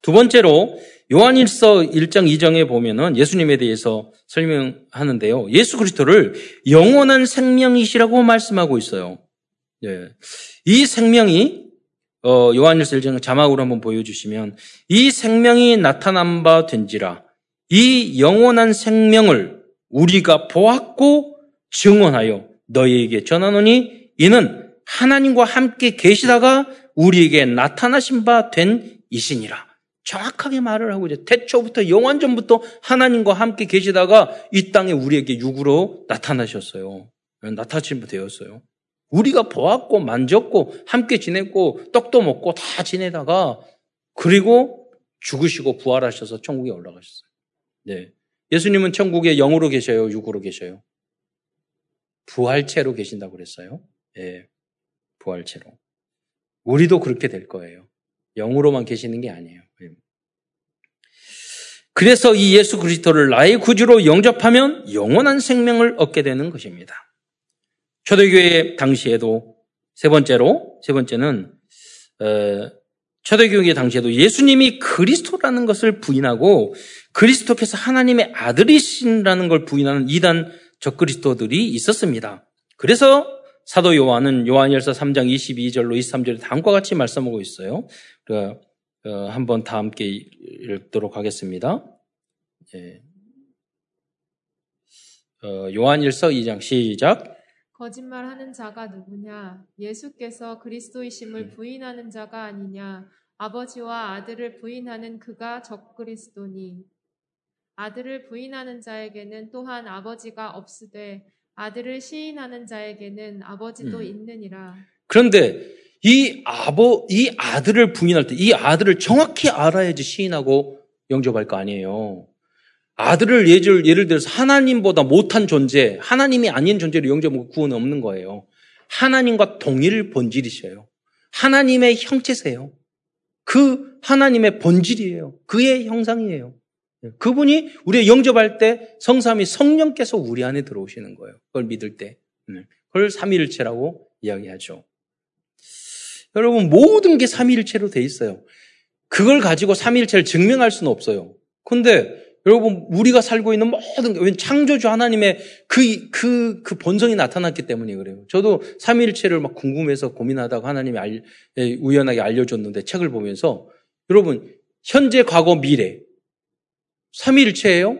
[SPEAKER 1] 두 번째로 요한일서 1장 2장에 보면은 예수님에 대해서 설명하는데요. 예수 그리스도를 영원한 생명이시라고 말씀하고 있어요. 예. 이 생명이 어, 요한일서 1장 자막으로 한번 보여주시면 이 생명이 나타난 바 된지라 이 영원한 생명을 우리가 보았고 증언하여 너희에게 전하노니 이는 하나님과 함께 계시다가 우리에게 나타나신 바 된 이신이라. 정확하게 말을 하고 이제 태초부터 영원전부터 하나님과 함께 계시다가 이 땅에 우리에게 육으로 나타나셨어요. 바 되었어요. 우리가 보았고 만졌고 함께 지냈고 떡도 먹고 다 지내다가 그리고 죽으시고 부활하셔서 천국에 올라가셨어요. 네. 예수님은 천국에 영으로 계셔요, 육으로 계셔요. 부활체로 계신다고 그랬어요. 예. 네. 부활체로. 우리도 그렇게 될 거예요. 영으로만 계시는 게 아니에요. 예. 그래서 이 예수 그리스도를 나의 구주로 영접하면 영원한 생명을 얻게 되는 것입니다. 초대교회 당시에도 세 번째로 세 번째는 어, 초대교회 당시에도 예수님이 그리스도라는 것을 부인하고 그리스도께서 하나님의 아들이신라는 걸 부인하는 이단 적그리스도들이 있었습니다. 그래서 사도 요한은 요한일서 3장 22절로 23절에 다음과 같이 말씀하고 있어요. 어, 한번 다 함께 읽도록 하겠습니다. 예. 어, 요한일서 2장 시작.
[SPEAKER 2] 거짓말하는 자가 누구냐? 예수께서 그리스도이심을 음. 부인하는 자가 아니냐? 아버지와 아들을 부인하는 그가 적그리스도니. 아들을 부인하는 자에게는 또한 아버지가 없으되 아들을 시인하는 자에게는 아버지도
[SPEAKER 1] 음.
[SPEAKER 2] 있느니라.
[SPEAKER 1] 그런데 이 아버, 이 아들을 부인할 때 이 아들을 정확히 알아야지 시인하고 영접할 거 아니에요. 아들을 예를, 예를 들어서 하나님보다 못한 존재, 하나님이 아닌 존재로 영접하고 구원은 없는 거예요. 하나님과 동일 본질이셔요. 하나님의 형체세요. 그 하나님의 본질이에요. 그의 형상이에요. 그분이 우리가 영접할 때 성삼이 성령께서 우리 안에 들어오시는 거예요. 그걸 믿을 때. 네. 그걸 삼위일체라고 이야기하죠. 여러분 모든 게 삼위일체로 돼 있어요. 그걸 가지고 삼위일체를 증명할 수는 없어요. 근데 여러분 우리가 살고 있는 모든 게왜 창조주 하나님의 그그 그 본성이 나타났기 때문에 그래요. 저도 삼위일체를 막 궁금해서 고민하다가 하나님이 알, 예, 우연하게 알려줬는데 책을 보면서 여러분 현재, 과거, 미래 삼위일체예요.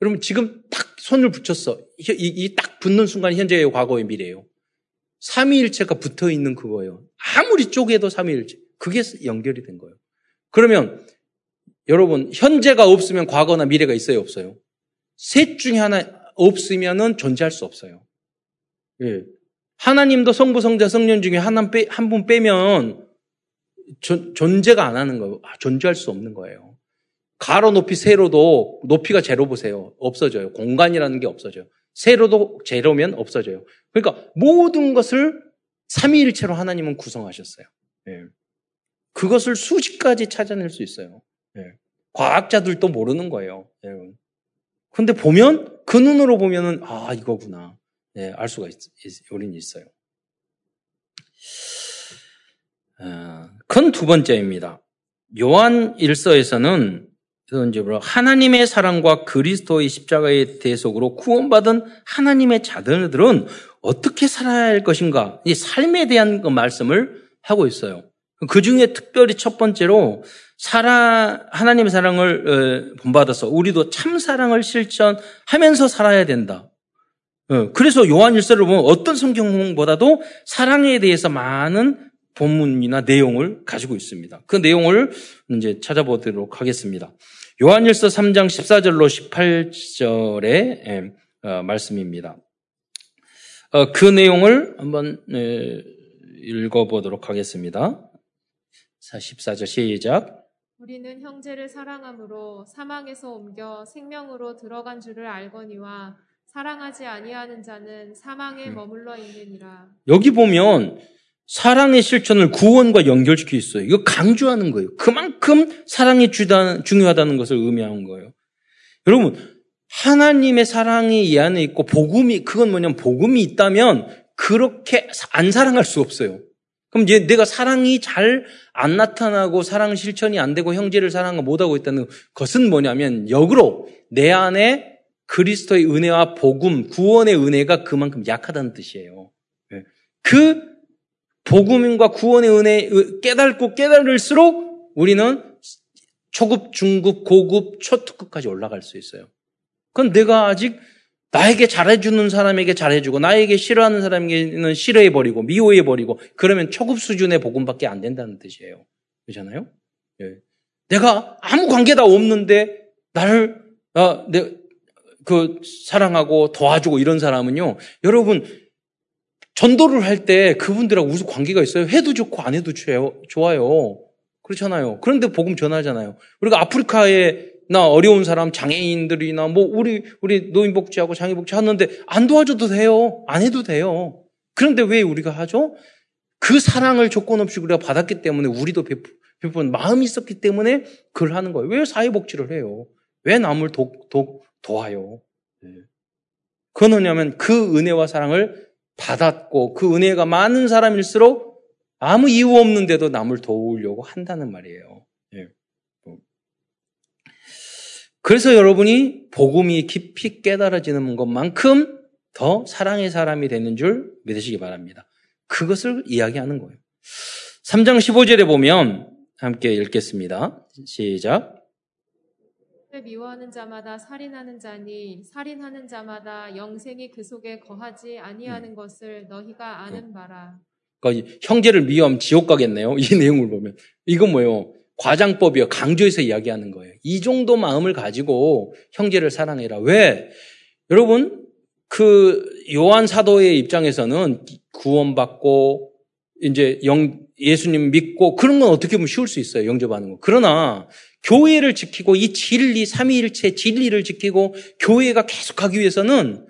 [SPEAKER 1] 여러분 지금 딱 손을 붙였어. 이딱 붙는 순간 현재예요, 과거의 미래예요. 삼위일체가 붙어 있는 그거예요. 아무리 쪼개도 삼위일체. 그게 연결이 된 거예요. 그러면 여러분 현재가 없으면 과거나 미래가 있어요, 없어요? 셋 중에 하나 없으면은 존재할 수 없어요. 예. 하나님도 성부, 성자, 성령 중에 한분 빼면 존, 존재가 안 하는 거예요. 아, 존재할 수 없는 거예요. 가로 높이 세로도 높이가 제로 보세요. 없어져요. 공간이라는 게 없어져요. 세로도 제로면 없어져요. 그러니까 모든 것을 삼위일체로 하나님은 구성하셨어요. 네. 그것을 수십 가지 찾아낼 수 있어요. 네. 과학자들도 모르는 거예요. 네. 근데 보면 그 눈으로 보면은 아 이거구나 네, 알 수가 있, 우린 있어요. 아, 큰두 번째입니다. 요한 일서에서는 이제 하나님의 사랑과 그리스도의 십자가의 대속으로 구원받은 하나님의 자들은 어떻게 살아야 할 것인가 이 삶에 대한 그 말씀을 하고 있어요. 그 중에 특별히 첫 번째로 사랑 하나님의 사랑을 어, 본받아서 우리도 참 사랑을 실천하면서 살아야 된다. 어, 그래서 요한 일서를 보면 어떤 성경보다도 사랑에 대해서 많은 본문이나 내용을 가지고 있습니다. 그 내용을 이제 찾아보도록 하겠습니다. 요한일서 3장 14절로 18절의 예, 어, 말씀입니다. 어, 그 내용을 한번 예, 읽어보도록 하겠습니다. 14절 시작.
[SPEAKER 2] 우리는 형제를 사랑함으로 사망에서 옮겨 생명으로 들어간 줄을 알거니와 사랑하지 아니하는 자는 사망에 음. 머물러 있느니라.
[SPEAKER 1] 여기 보면 사랑의 실천을 구원과 연결시켜 있어요. 이거 강조하는 거예요. 그만큼 사랑이 중요하다는 것을 의미하는 거예요. 여러분, 하나님의 사랑이 이 안에 있고 복음이 그건 뭐냐면 복음이 있다면 그렇게 안 사랑할 수 없어요. 그럼 얘 내가 사랑이 잘 안 나타나고 사랑 실천이 안 되고 형제를 사랑을 못 하고 있다는 것은 뭐냐면 역으로 내 안에 그리스도의 은혜와 복음, 구원의 은혜가 그만큼 약하다는 뜻이에요. 예. 그 복음과 구원의 은혜 깨닫고 깨달을수록 우리는 초급, 중급, 고급, 초특급까지 올라갈 수 있어요. 그건 내가 아직 나에게 잘해주는 사람에게 잘해주고 나에게 싫어하는 사람에게는 싫어해버리고 미워해버리고 그러면 초급 수준의 복음밖에 안 된다는 뜻이에요. 그렇잖아요? 예. 내가 아무 관계다 없는데 나를 어, 내, 그 사랑하고 도와주고 이런 사람은요. 여러분 전도를 할 때 그분들하고 무슨 관계가 있어요? 해도 좋고 안 해도 좋아요. 그렇잖아요. 그런데 복음 전하잖아요. 우리가 아프리카에 나 어려운 사람, 장애인들이나 뭐 우리 우리 노인복지하고 장애복지 하는데 안 도와줘도 돼요. 안 해도 돼요. 그런데 왜 우리가 하죠? 그 사랑을 조건 없이 우리가 받았기 때문에 우리도 베푸는 마음이 있었기 때문에 그걸 하는 거예요. 왜 사회복지를 해요? 왜 남을 도, 도, 도와요? 네. 그건 뭐냐면 그 은혜와 사랑을 받았고 그 은혜가 많은 사람일수록 아무 이유 없는데도 남을 도우려고 한다는 말이에요. 예. 그래서 여러분이 복음이 깊이 깨달아지는 것만큼 더 사랑의 사람이 되는 줄 믿으시기 바랍니다. 그것을 이야기하는 거예요. 3장 15절에 보면 함께 읽겠습니다. 시작.
[SPEAKER 2] 미워하는 자마다 살인하는 자니 살인하는 자마다 영생이 그 속에 거하지 아니하는 음. 것을 너희가 아는 바라.
[SPEAKER 1] 그러니까 형제를 미워하면 지옥 가겠네요. *laughs* 이 내용을 보면 이건 뭐예요? 과장법이요. 강조해서 이야기하는 거예요. 이 정도 마음을 가지고 형제를 사랑해라. 왜? 여러분, 그 요한 사도의 입장에서는 구원받고 이제 영, 예수님 믿고 그런 건 어떻게 보면 쉬울 수 있어요. 영접하는 거. 그러나 교회를 지키고 이 진리, 삼위일체 진리를 지키고 교회가 계속하기 위해서는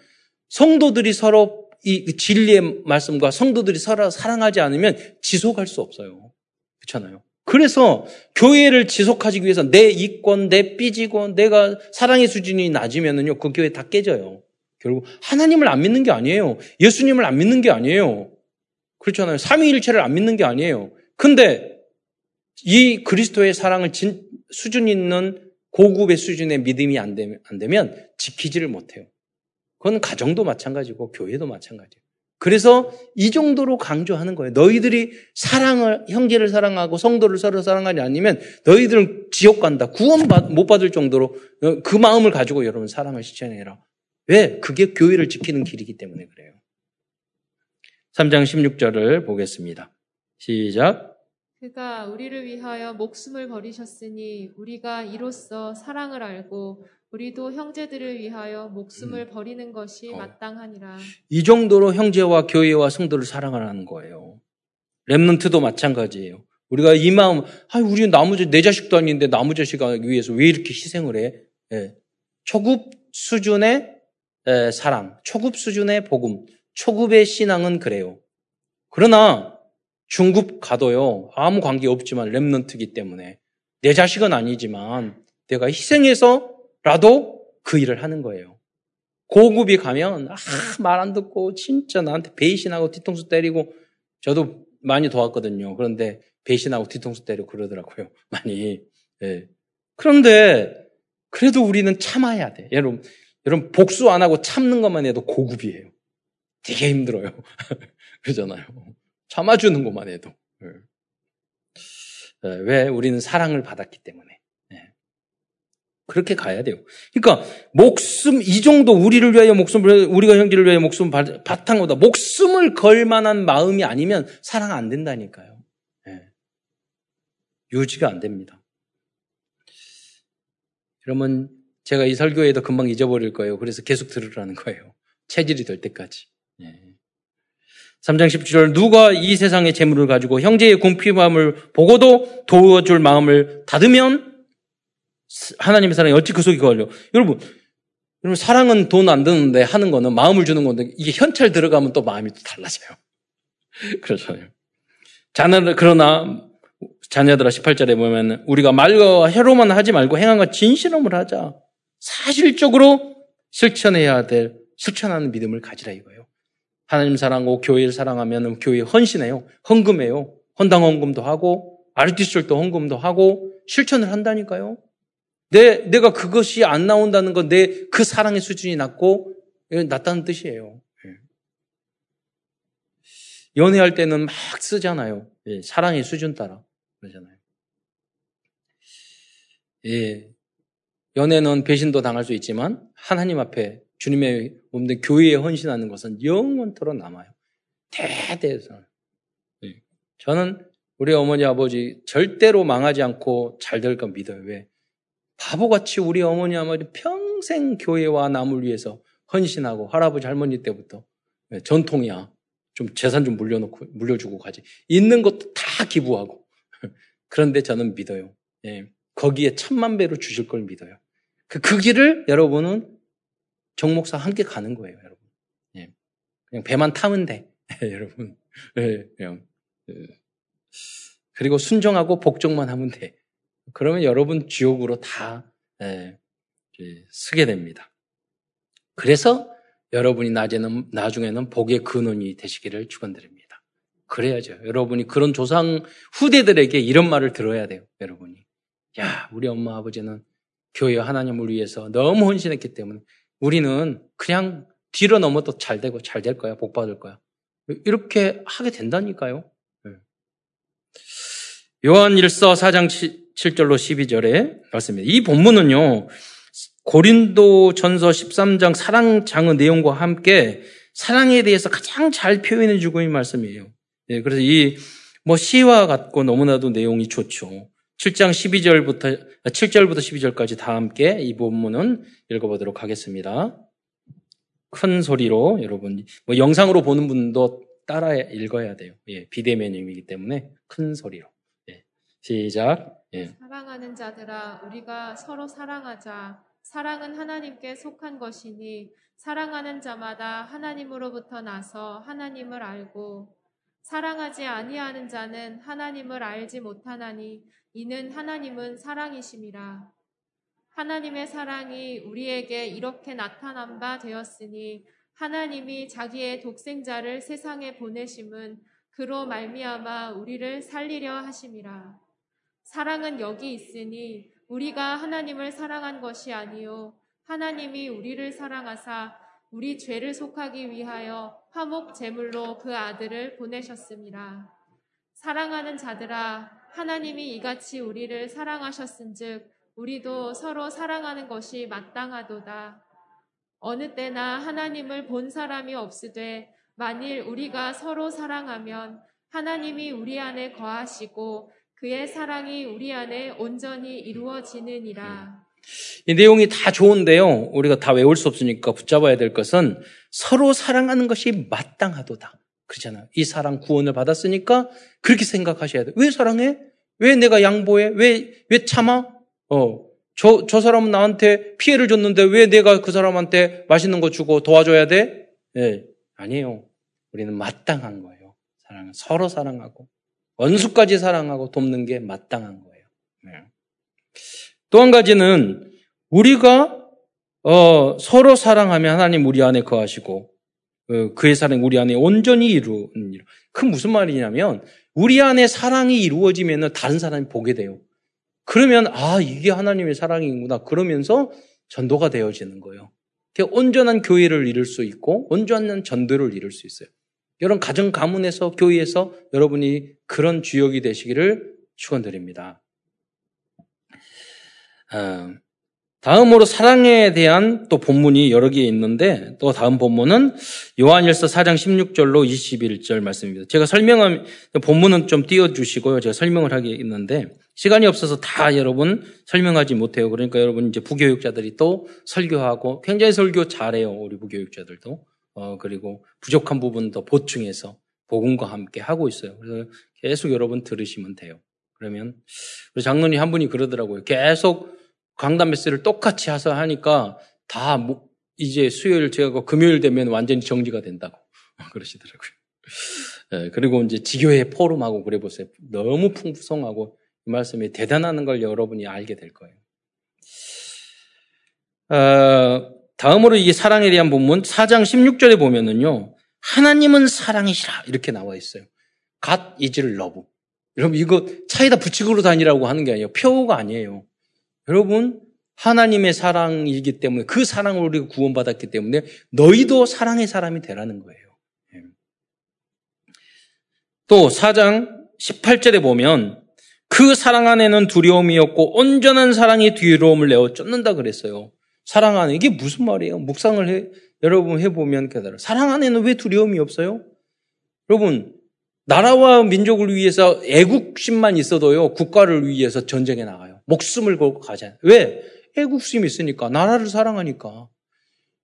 [SPEAKER 1] 성도들이 서로 이 진리의 말씀과 성도들이 서로 사랑하지 않으면 지속할 수 없어요. 그렇잖아요. 그래서 교회를 지속하기 위해서 내 이권, 내 삐지고 내가 사랑의 수준이 낮으면은요, 그 교회 다 깨져요. 결국 하나님을 안 믿는 게 아니에요. 예수님을 안 믿는 게 아니에요. 그렇잖아요. 삼위일체를 안 믿는 게 아니에요. 근데 이 그리스도의 사랑을 진, 수준 있는 고급의 수준의 믿음이 안 되면, 안 되면 지키지를 못해요. 그건 가정도 마찬가지고 교회도 마찬가지예요. 그래서 이 정도로 강조하는 거예요. 너희들이 사랑을, 형제를 사랑하고 성도를 서로 사랑하지 않으면 너희들은 지옥 간다. 구원 못 받을 정도로 그 마음을 가지고 여러분 사랑을 실천해라. 왜? 그게 교회를 지키는 길이기 때문에 그래요. 3장 16절을 보겠습니다. 시작.
[SPEAKER 2] 그가 우리를 위하여 목숨을 버리셨으니 우리가 이로써 사랑을 알고 우리도 형제들을 위하여 목숨을 음. 버리는 것이 어. 마땅하니라.
[SPEAKER 1] 이 정도로 형제와 교회와 성도를 사랑하라는 거예요. 랩런트도 마찬가지예요. 우리가 이 마음, 아, 우리 나무 내 자식도 아닌데 나무 자식하기 위해서 왜 이렇게 희생을 해? 예. 초급 수준의 에, 사랑, 초급 수준의 복음, 초급의 신앙은 그래요. 그러나 중급 가도요 아무 관계 없지만 랩런트기 때문에 내 자식은 아니지만 내가 희생해서 라도 그 일을 하는 거예요. 고급이 가면, 아, 말 안 듣고, 진짜 나한테 배신하고 뒤통수 때리고, 저도 많이 도왔거든요. 그런데 배신하고 뒤통수 때리고 그러더라고요. *laughs* 많이. 예. 그런데, 그래도 우리는 참아야 돼. 여러분, 여러분, 복수 안 하고 참는 것만 해도 고급이에요. 되게 힘들어요. *laughs* 그러잖아요. 참아주는 것만 해도. 예. 예. 왜? 우리는 사랑을 받았기 때문에. 그렇게 가야 돼요. 그러니까 목숨 이 정도 우리를 위하여 목숨을 우리가 형제를 위하여 목숨을 바탕보다 목숨을 걸 만한 마음이 아니면 사랑 안 된다니까요. 네. 유지가 안 됩니다. 그러면 제가 이 설교에도 금방 잊어버릴 거예요. 그래서 계속 들으라는 거예요. 체질이 될 때까지. 네. 3장 10절 누가 이 세상의 재물을 가지고 형제의 공피함을 보고도 도와줄 마음을 닫으면 하나님의 사랑이 어찌 그 속에 걸려? 여러분, 여러분 사랑은 돈 안 드는데 하는 거는 마음을 주는 건데 이게 현찰 들어가면 또 마음이 또 달라져요. *laughs* 그렇잖아요. 자녀들 그러나 자녀들아 18절에 보면 우리가 말과 혀로만 하지 말고 행함과 진실함을 하자. 사실적으로 실천해야 될 실천하는 믿음을 가지라 이거예요. 하나님 사랑하고 교회를 사랑하면 교회에 헌신해요. 헌금해요. 헌당 헌금도 하고 아르티스절도 헌금도 하고 실천을 한다니까요. 내, 내가 그것이 안 나온다는 건 내 그 사랑의 수준이 낮고, 낮다는 뜻이에요. 예. 연애할 때는 막 쓰잖아요. 예, 사랑의 수준 따라. 그러잖아요. 예. 연애는 배신도 당할 수 있지만, 하나님 앞에 주님의 몸된 교회에 헌신하는 것은 영원토록 남아요. 대대해서. 예. 저는 우리 어머니 아버지 절대로 망하지 않고 잘될거 믿어요. 왜? 바보같이 우리 어머니 아버지 평생 교회와 남을 위해서 헌신하고 할아버지 할머니 때부터 네, 전통이야. 좀 재산 좀 물려놓고 물려주고 가지. 있는 것도 다 기부하고. *laughs* 그런데 저는 믿어요. 예, 거기에 천만 배로 주실 걸 믿어요. 그, 그 길을 여러분은 정목사 함께 가는 거예요, 여러분. 예, 그냥 배만 타면 돼, *laughs* 여러분. 예, 그냥. 예. 그리고 순종하고 복종만 하면 돼. 그러면 여러분 지옥으로 다 예, 쓰게 됩니다. 그래서 여러분이 낮에는 나중에는 복의 근원이 되시기를 축원드립니다. 그래야죠. 여러분이 그런 조상 후대들에게 이런 말을 들어야 돼요. 여러분이 야 우리 엄마 아버지는 교회 하나님을 위해서 너무 헌신했기 때문에 우리는 그냥 뒤로 넘어도 잘 되고 잘 될 거야 복 받을 거야 이렇게 하게 된다니까요. 예. 요한 1서 4장 7절로 12절에 말씀입니다. 이 본문은요, 고린도 전서 13장 사랑 장의 내용과 함께 사랑에 대해서 가장 잘 표현해 주고 있는 말씀이에요. 예, 그래서 이, 뭐, 시와 같고 너무나도 내용이 좋죠. 7장 12절부터 7절부터 12절까지 다 함께 이 본문은 읽어보도록 하겠습니다. 큰 소리로 여러분 뭐 영상으로 보는 분도 따라 읽어야 돼요. 예, 비대면이기 때문에 큰 소리로. 예, 시작. 예.
[SPEAKER 2] 사랑하는 자들아 우리가 서로 사랑하자. 사랑은 하나님께 속한 것이니 사랑하는 자마다 하나님으로부터 나서 하나님을 알고 사랑하지 아니하는 자는 하나님을 알지 못하나니 이는 하나님은 사랑이심이라. 하나님의 사랑이 우리에게 이렇게 나타난 바 되었으니 하나님이 자기의 독생자를 세상에 보내심은 그로 말미암아 우리를 살리려 하심이라. 사랑은 여기 있으니 우리가 하나님을 사랑한 것이 아니요 하나님이 우리를 사랑하사 우리 죄를 속하기 위하여 화목 제물로 그 아들을 보내셨습니다. 사랑하는 자들아 하나님이 이같이 우리를 사랑하셨은즉 우리도 서로 사랑하는 것이 마땅하도다. 어느 때나 하나님을 본 사람이 없으되 만일 우리가 서로 사랑하면 하나님이 우리 안에 거하시고 그의 사랑이 우리 안에 온전히 이루어지느니라.
[SPEAKER 1] 이 내용이 다 좋은데요. 우리가 다 외울 수 없으니까 붙잡아야 될 것은 서로 사랑하는 것이 마땅하도다. 그렇잖아요. 이 사랑 구원을 받았으니까 그렇게 생각하셔야 돼요. 왜 사랑해? 왜 내가 양보해? 왜, 왜 참아? 어, 저, 저 사람은 나한테 피해를 줬는데 왜 내가 그 사람한테 맛있는 거 주고 도와줘야 돼? 예, 아니에요. 우리는 마땅한 거예요. 사랑은 서로 사랑하고 원수까지 사랑하고 돕는 게 마땅한 거예요. 네. 또 한 가지는 우리가 어, 서로 사랑하면 하나님 우리 안에 거하시고 어, 그의 사랑이 우리 안에 온전히 이루는 일. 그 무슨 말이냐면 우리 안에 사랑이 이루어지면 다른 사람이 보게 돼요. 그러면 아 이게 하나님의 사랑이구나 그러면서 전도가 되어지는 거예요. 온전한 교회를 이룰 수 있고 온전한 전도를 이룰 수 있어요. 여러분 가정 가문에서 교회에서 여러분이 그런 주역이 되시기를 축원드립니다. 어, 다음으로 사랑에 대한 또 본문이 여러 개 있는데 또 다음 본문은 요한일서 4장 16절로 21절 말씀입니다. 제가 설명한 본문은 좀 띄워주시고요. 제가 설명을 하게 있는데 시간이 없어서 다 여러분 설명하지 못해요. 그러니까 여러분 이제 부교육자들이 또 설교하고 굉장히 설교 잘해요. 우리 부교육자들도. 어, 그리고 부족한 부분도 보충해서 복음과 함께 하고 있어요. 그래서 계속 여러분 들으시면 돼요. 그러면 우리 장로님 한 분이 그러더라고요. 계속 강단 메시를 똑같이 하서 하니까 다 이제 수요일 제가 금요일 되면 완전히 정지가 된다고 *laughs* 그러시더라고요. 네, 그리고 이제 지교회 포럼하고 그래 보세요. 너무 풍성하고 이 말씀이 대단한 걸 여러분이 알게 될 거예요. 어, 다음으로 이 사랑에 대한 본문 4장 16절에 보면은요. 하나님은 사랑이시라 이렇게 나와 있어요. God is love. 여러분 이거 차에다 붙이고 다니라고 하는 게 아니에요. 표가 아니에요. 여러분, 하나님의 사랑이기 때문에 그 사랑을 우리가 구원받았기 때문에 너희도 사랑의 사람이 되라는 거예요. 예. 또 4장 18절에 보면 그 사랑 안에는 두려움이 없고 온전한 사랑이 두려움을 내어 쫓는다 그랬어요. 사랑 안에 이게 무슨 말이에요? 묵상을 해, 여러분 해보면 깨달아. 사랑 안에는 왜 두려움이 없어요? 여러분 나라와 민족을 위해서 애국심만 있어도요 국가를 위해서 전쟁에 나가요. 목숨을 걸고 가잖아요. 왜? 애국심이 있으니까. 나라를 사랑하니까.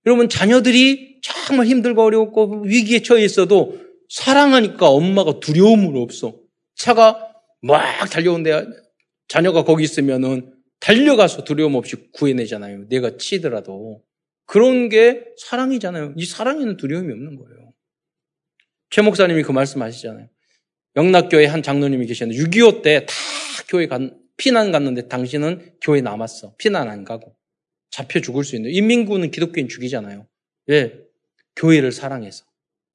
[SPEAKER 1] 여러분, 자녀들이 정말 힘들고 어렵고 위기에 처해 있어도 사랑하니까 엄마가 두려움은 없어. 차가 막 달려온데 자녀가 거기 있으면은 달려가서 두려움 없이 구해내잖아요. 내가 치더라도. 그런 게 사랑이잖아요. 이 사랑에는 두려움이 없는 거예요. 최 목사님이 그 말씀 하시잖아요. 영락교회 한 장로님이 계셨는데 6.25 때 다 교회 간, 피난 갔는데 당신은 교회 남았어. 피난 안 가고. 잡혀 죽을 수 있는. 인민군은 기독교인 죽이잖아요. 왜? 교회를 사랑해서.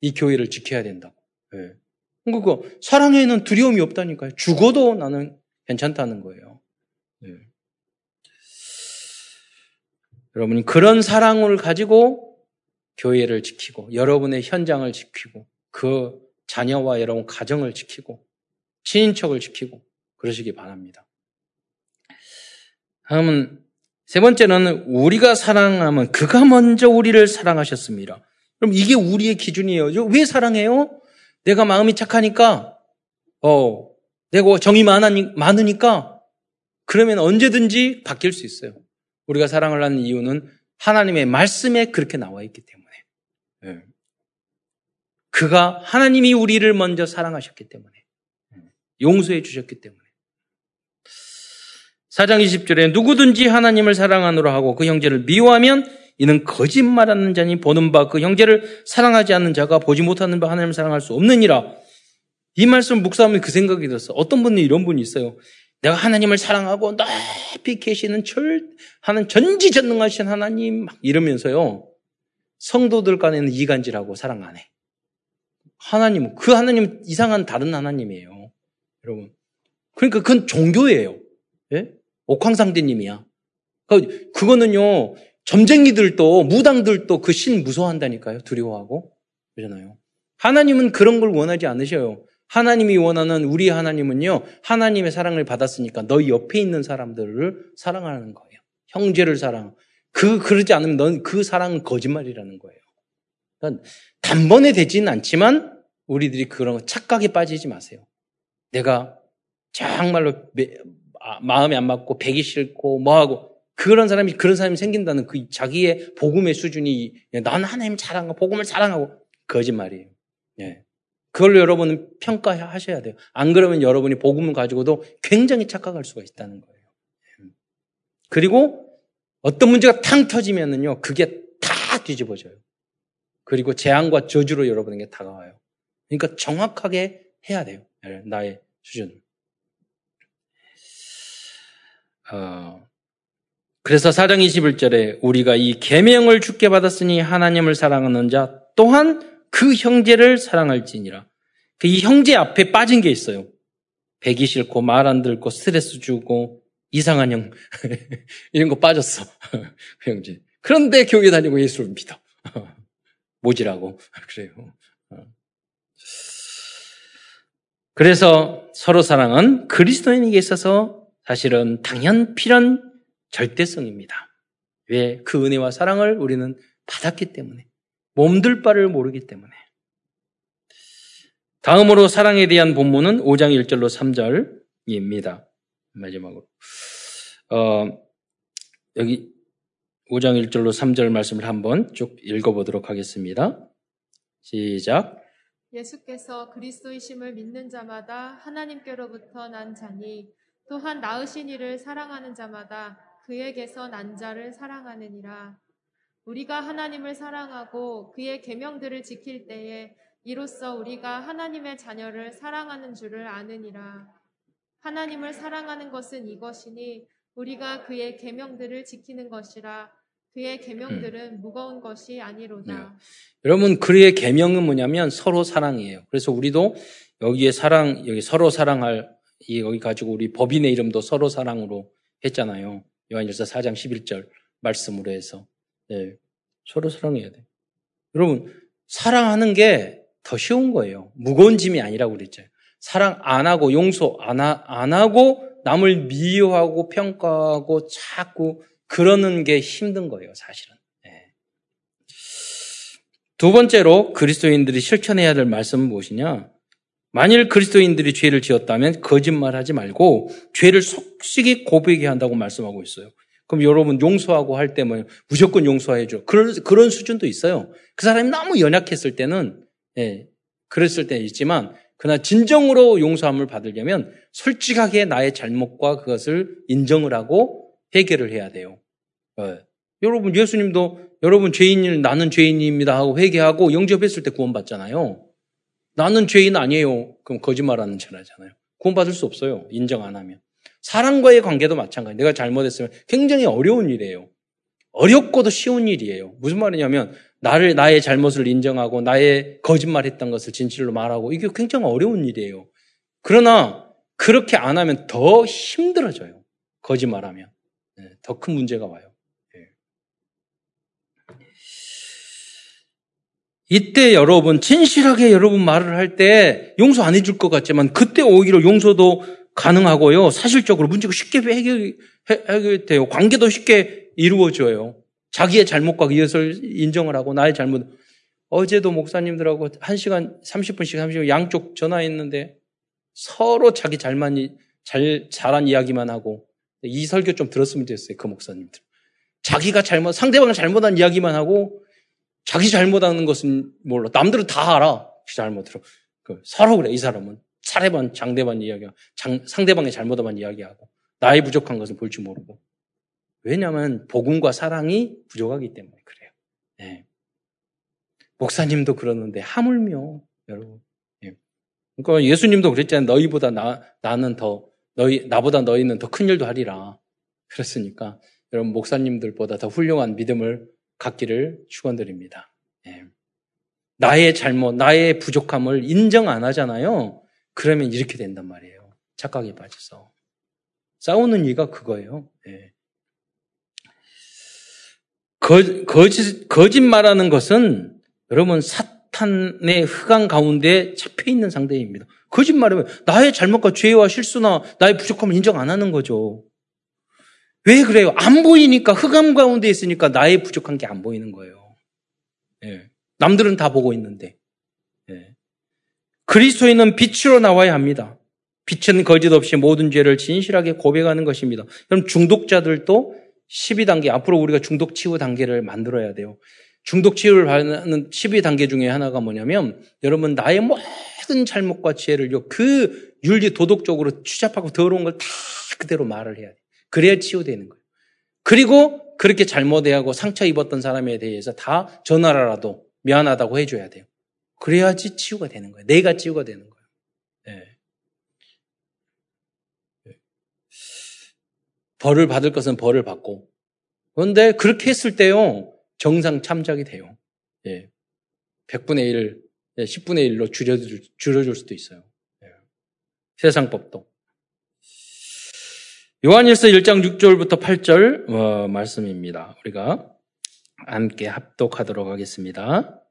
[SPEAKER 1] 이 교회를 지켜야 된다고. 예. 그러니까 사랑에는 두려움이 없다니까요. 죽어도 나는 괜찮다는 거예요. 예. 여러분이 그런 사랑을 가지고 교회를 지키고 여러분의 현장을 지키고 그 자녀와 여러분 가정을 지키고 친인척을 지키고 그러시기 바랍니다. 다음은 세 번째는 우리가 사랑하면 그가 먼저 우리를 사랑하셨습니다. 그럼 이게 우리의 기준이에요. 왜 사랑해요? 내가 마음이 착하니까, 어, 내가 정이 많으니까, 그러면 언제든지 바뀔 수 있어요. 우리가 사랑을 하는 이유는 하나님의 말씀에 그렇게 나와 있기 때문에. 네. 그가 하나님이 우리를 먼저 사랑하셨기 때문에. 용서해 주셨기 때문에. 4장 20절에 누구든지 하나님을 사랑하노라 하고 그 형제를 미워하면 이는 거짓말하는 자니 보는 바 그 형제를 사랑하지 않는 자가 보지 못하는 바 하나님을 사랑할 수 없느니라. 이 말씀 묵상하면 그 생각이 들었어. 어떤 분이 이런 분이 있어요. 내가 하나님을 사랑하고 높이 계시는 철, 하는 전지전능하신 하나님 막 이러면서요. 성도들 간에는 이간질하고 사랑 안 해. 하나님, 그 하나님은 이상한 다른 하나님이에요. 여러분. 그러니까 그건 종교예요. 예? 옥황상제님이야. 그러니까 그거는요, 점쟁이들도, 무당들도 그 신 무서워한다니까요. 두려워하고. 그러잖아요. 하나님은 그런 걸 원하지 않으셔요. 하나님이 원하는 우리 하나님은요, 하나님의 사랑을 받았으니까 너희 옆에 있는 사람들을 사랑하는 거예요. 형제를 사랑. 그, 그러지 않으면 넌 그 사랑은 거짓말이라는 거예요. 그러니까 단번에 되지는 않지만 우리들이 그런 착각에 빠지지 마세요. 내가 정말로 아, 마음에 안 맞고 배기 싫고 뭐하고 그런 사람이 그런 사람이 생긴다는 그 자기의 복음의 수준이 나는 하나님 사랑하고 복음을 사랑하고 거짓말이에요. 예. 그걸로 여러분은 평가하셔야 돼요. 안 그러면 여러분이 복음을 가지고도 굉장히 착각할 수가 있다는 거예요. 그리고 어떤 문제가 탕 터지면은요, 그게 다 뒤집어져요. 그리고 재앙과 저주로 여러분에게 다가와요. 그러니까 정확하게 해야 돼요. 나의 수준. 어, 그래서 사장 21절에 우리가 이 계명을 주께 받았으니 하나님을 사랑하는 자 또한 그 형제를 사랑할지니라. 그 이 형제 앞에 빠진 게 있어요. 배기 싫고 말 안 듣고 스트레스 주고 이상한 형 *laughs* 이런 거 빠졌어. *laughs* 그 형제. 그런데 교회 다니고 예수를 믿어. *laughs* 모지라고 그래요. 그래서 서로 사랑은 그리스도인에게 있어서 사실은 당연 필연 절대성입니다. 왜? 그 은혜와 사랑을 우리는 받았기 때문에. 몸둘 바를 모르기 때문에. 다음으로 사랑에 대한 본문은 5장 1절로 3절입니다. 마지막으로. 어, 여기 5장 1절로 3절 말씀을 한번 쭉 읽어보도록 하겠습니다. 시작.
[SPEAKER 2] 예수께서 그리스도이심을 믿는 자마다 하나님께로부터 난 자니 또한 나으신 이를 사랑하는 자마다 그에게서 난 자를 사랑하느니라. 우리가 하나님을 사랑하고 그의 계명들을 지킬 때에 이로써 우리가 하나님의 자녀를 사랑하는 줄을 아느니라. 하나님을 사랑하는 것은 이것이니 우리가 그의 계명들을 지키는 것이라. 그의 계명들은 음. 무거운 것이 아니로다. 네.
[SPEAKER 1] 여러분 그의 계명은 뭐냐면 서로 사랑이에요. 그래서 우리도 여기에 사랑 여기 서로 사랑할 이 여기 가지고 우리 법인의 이름도 서로 사랑으로 했잖아요. 요한일서 4장 11절 말씀으로 해서 네, 서로 사랑해야 돼. 여러분 사랑하는 게 더 쉬운 거예요. 무거운 짐이 아니라고 그랬죠. 사랑 안 하고 용서 안, 하, 안 하고 남을 미워하고 평가하고 자꾸 그러는 게 힘든 거예요, 사실은. 네. 두 번째로 그리스도인들이 실천해야 될 말씀은 무엇이냐? 만일 그리스도인들이 죄를 지었다면 거짓말하지 말고 죄를 속식이 고백해야 한다고 말씀하고 있어요. 그럼 여러분 용서하고 할 때면 뭐 무조건 용서해 줘. 그런 그런 수준도 있어요. 그 사람이 너무 연약했을 때는 예, 그랬을 때 있지만 그러나 진정으로 용서함을 받으려면 솔직하게 나의 잘못과 그것을 인정을 하고 해결을 해야 돼요. 예. 여러분 예수님도 여러분 죄인일 나는 죄인입니다 하고 회개하고 영접했을 때 구원받잖아요. 나는 죄인 아니에요. 그럼 거짓말하는 자라잖아요. 구원받을 수 없어요. 인정 안 하면. 사람과의 관계도 마찬가지. 내가 잘못했으면 굉장히 어려운 일이에요. 어렵고도 쉬운 일이에요. 무슨 말이냐면 나를 나의 잘못을 인정하고 나의 거짓말했던 것을 진실로 말하고 이게 굉장히 어려운 일이에요. 그러나 그렇게 안 하면 더 힘들어져요. 거짓말하면 네, 더큰 문제가 와요. 이때 여러분 진실하게 여러분 말을 할 때 용서 안 해줄 것 같지만 그때 오히려 용서도 가능하고요. 사실적으로 문제가 쉽게 해결, 해결돼요. 관계도 쉽게 이루어져요. 자기의 잘못과 이것을 인정을 하고 나의 잘못. 어제도 목사님들하고 1시간 30분씩 30분 양쪽 전화했는데 서로 자기 잘만 잘 잘한 이야기만 하고 이 설교 좀 들었으면 됐어요. 그 목사님들. 자기가 잘못, 상대방이 잘못한 이야기만 하고 자기 잘못하는 것은 몰라. 남들은 다 알아. 잘못으로. 그 서로 그래. 이 사람은 사례반, 장대반 이야기하고 장, 상대방의 잘못한 이야기하고 나의 부족한 것을 볼줄 모르고. 왜냐하면 복음과 사랑이 부족하기 때문에 그래요. 네. 목사님도 그러는데 하물며 여러분. 네. 그러니까 예수님도 그랬잖아요. 너희보다 나 나는 더 너희 나보다 너희는 더 큰 일도 하리라. 그랬으니까 여러분 목사님들보다 더 훌륭한 믿음을 갖기를 축원드립니다. 네. 나의 잘못, 나의 부족함을 인정 안 하잖아요. 그러면 이렇게 된단 말이에요. 착각에 빠져서 싸우는 이유가 그거예요. 네. 거, 거짓, 거짓말하는 것은 여러분 사탄의 흑암 가운데 잡혀 있는 상대입니다. 거짓말하면 나의 잘못과 죄와 실수나 나의 부족함을 인정 안 하는 거죠. 왜 그래요? 안 보이니까 흑암 가운데 있으니까 나의 부족한 게 안 보이는 거예요. 예. 남들은 다 보고 있는데. 예. 그리스도인은 빛으로 나와야 합니다. 빛은 거짓 없이 모든 죄를 진실하게 고백하는 것입니다. 그럼 중독자들도 12단계, 앞으로 우리가 중독 치유 단계를 만들어야 돼요. 중독 치유를 받는 12단계 중에 하나가 뭐냐면, 여러분, 나의 모든 잘못과 죄를 그 윤리 도덕적으로 추잡하고 더러운 걸 다 그대로 말을 해야 돼. 그래야 치유되는 거예요. 그리고 그렇게 잘못해하고 상처 입었던 사람에 대해서 다 전화라도 미안하다고 해줘야 돼요. 그래야지 치유가 되는 거예요. 내가 치유가 되는 거예요. 네. 벌을 받을 것은 벌을 받고. 그런데 그렇게 했을 때요, 정상 참작이 돼요. 예. 100분의 1, 10분의 1로 줄여줄, 줄여줄 수도 있어요. 예. 세상법도. 요한일서 1장 6절부터 8절 어, 말씀입니다. 우리가 함께 합독하도록 하겠습니다.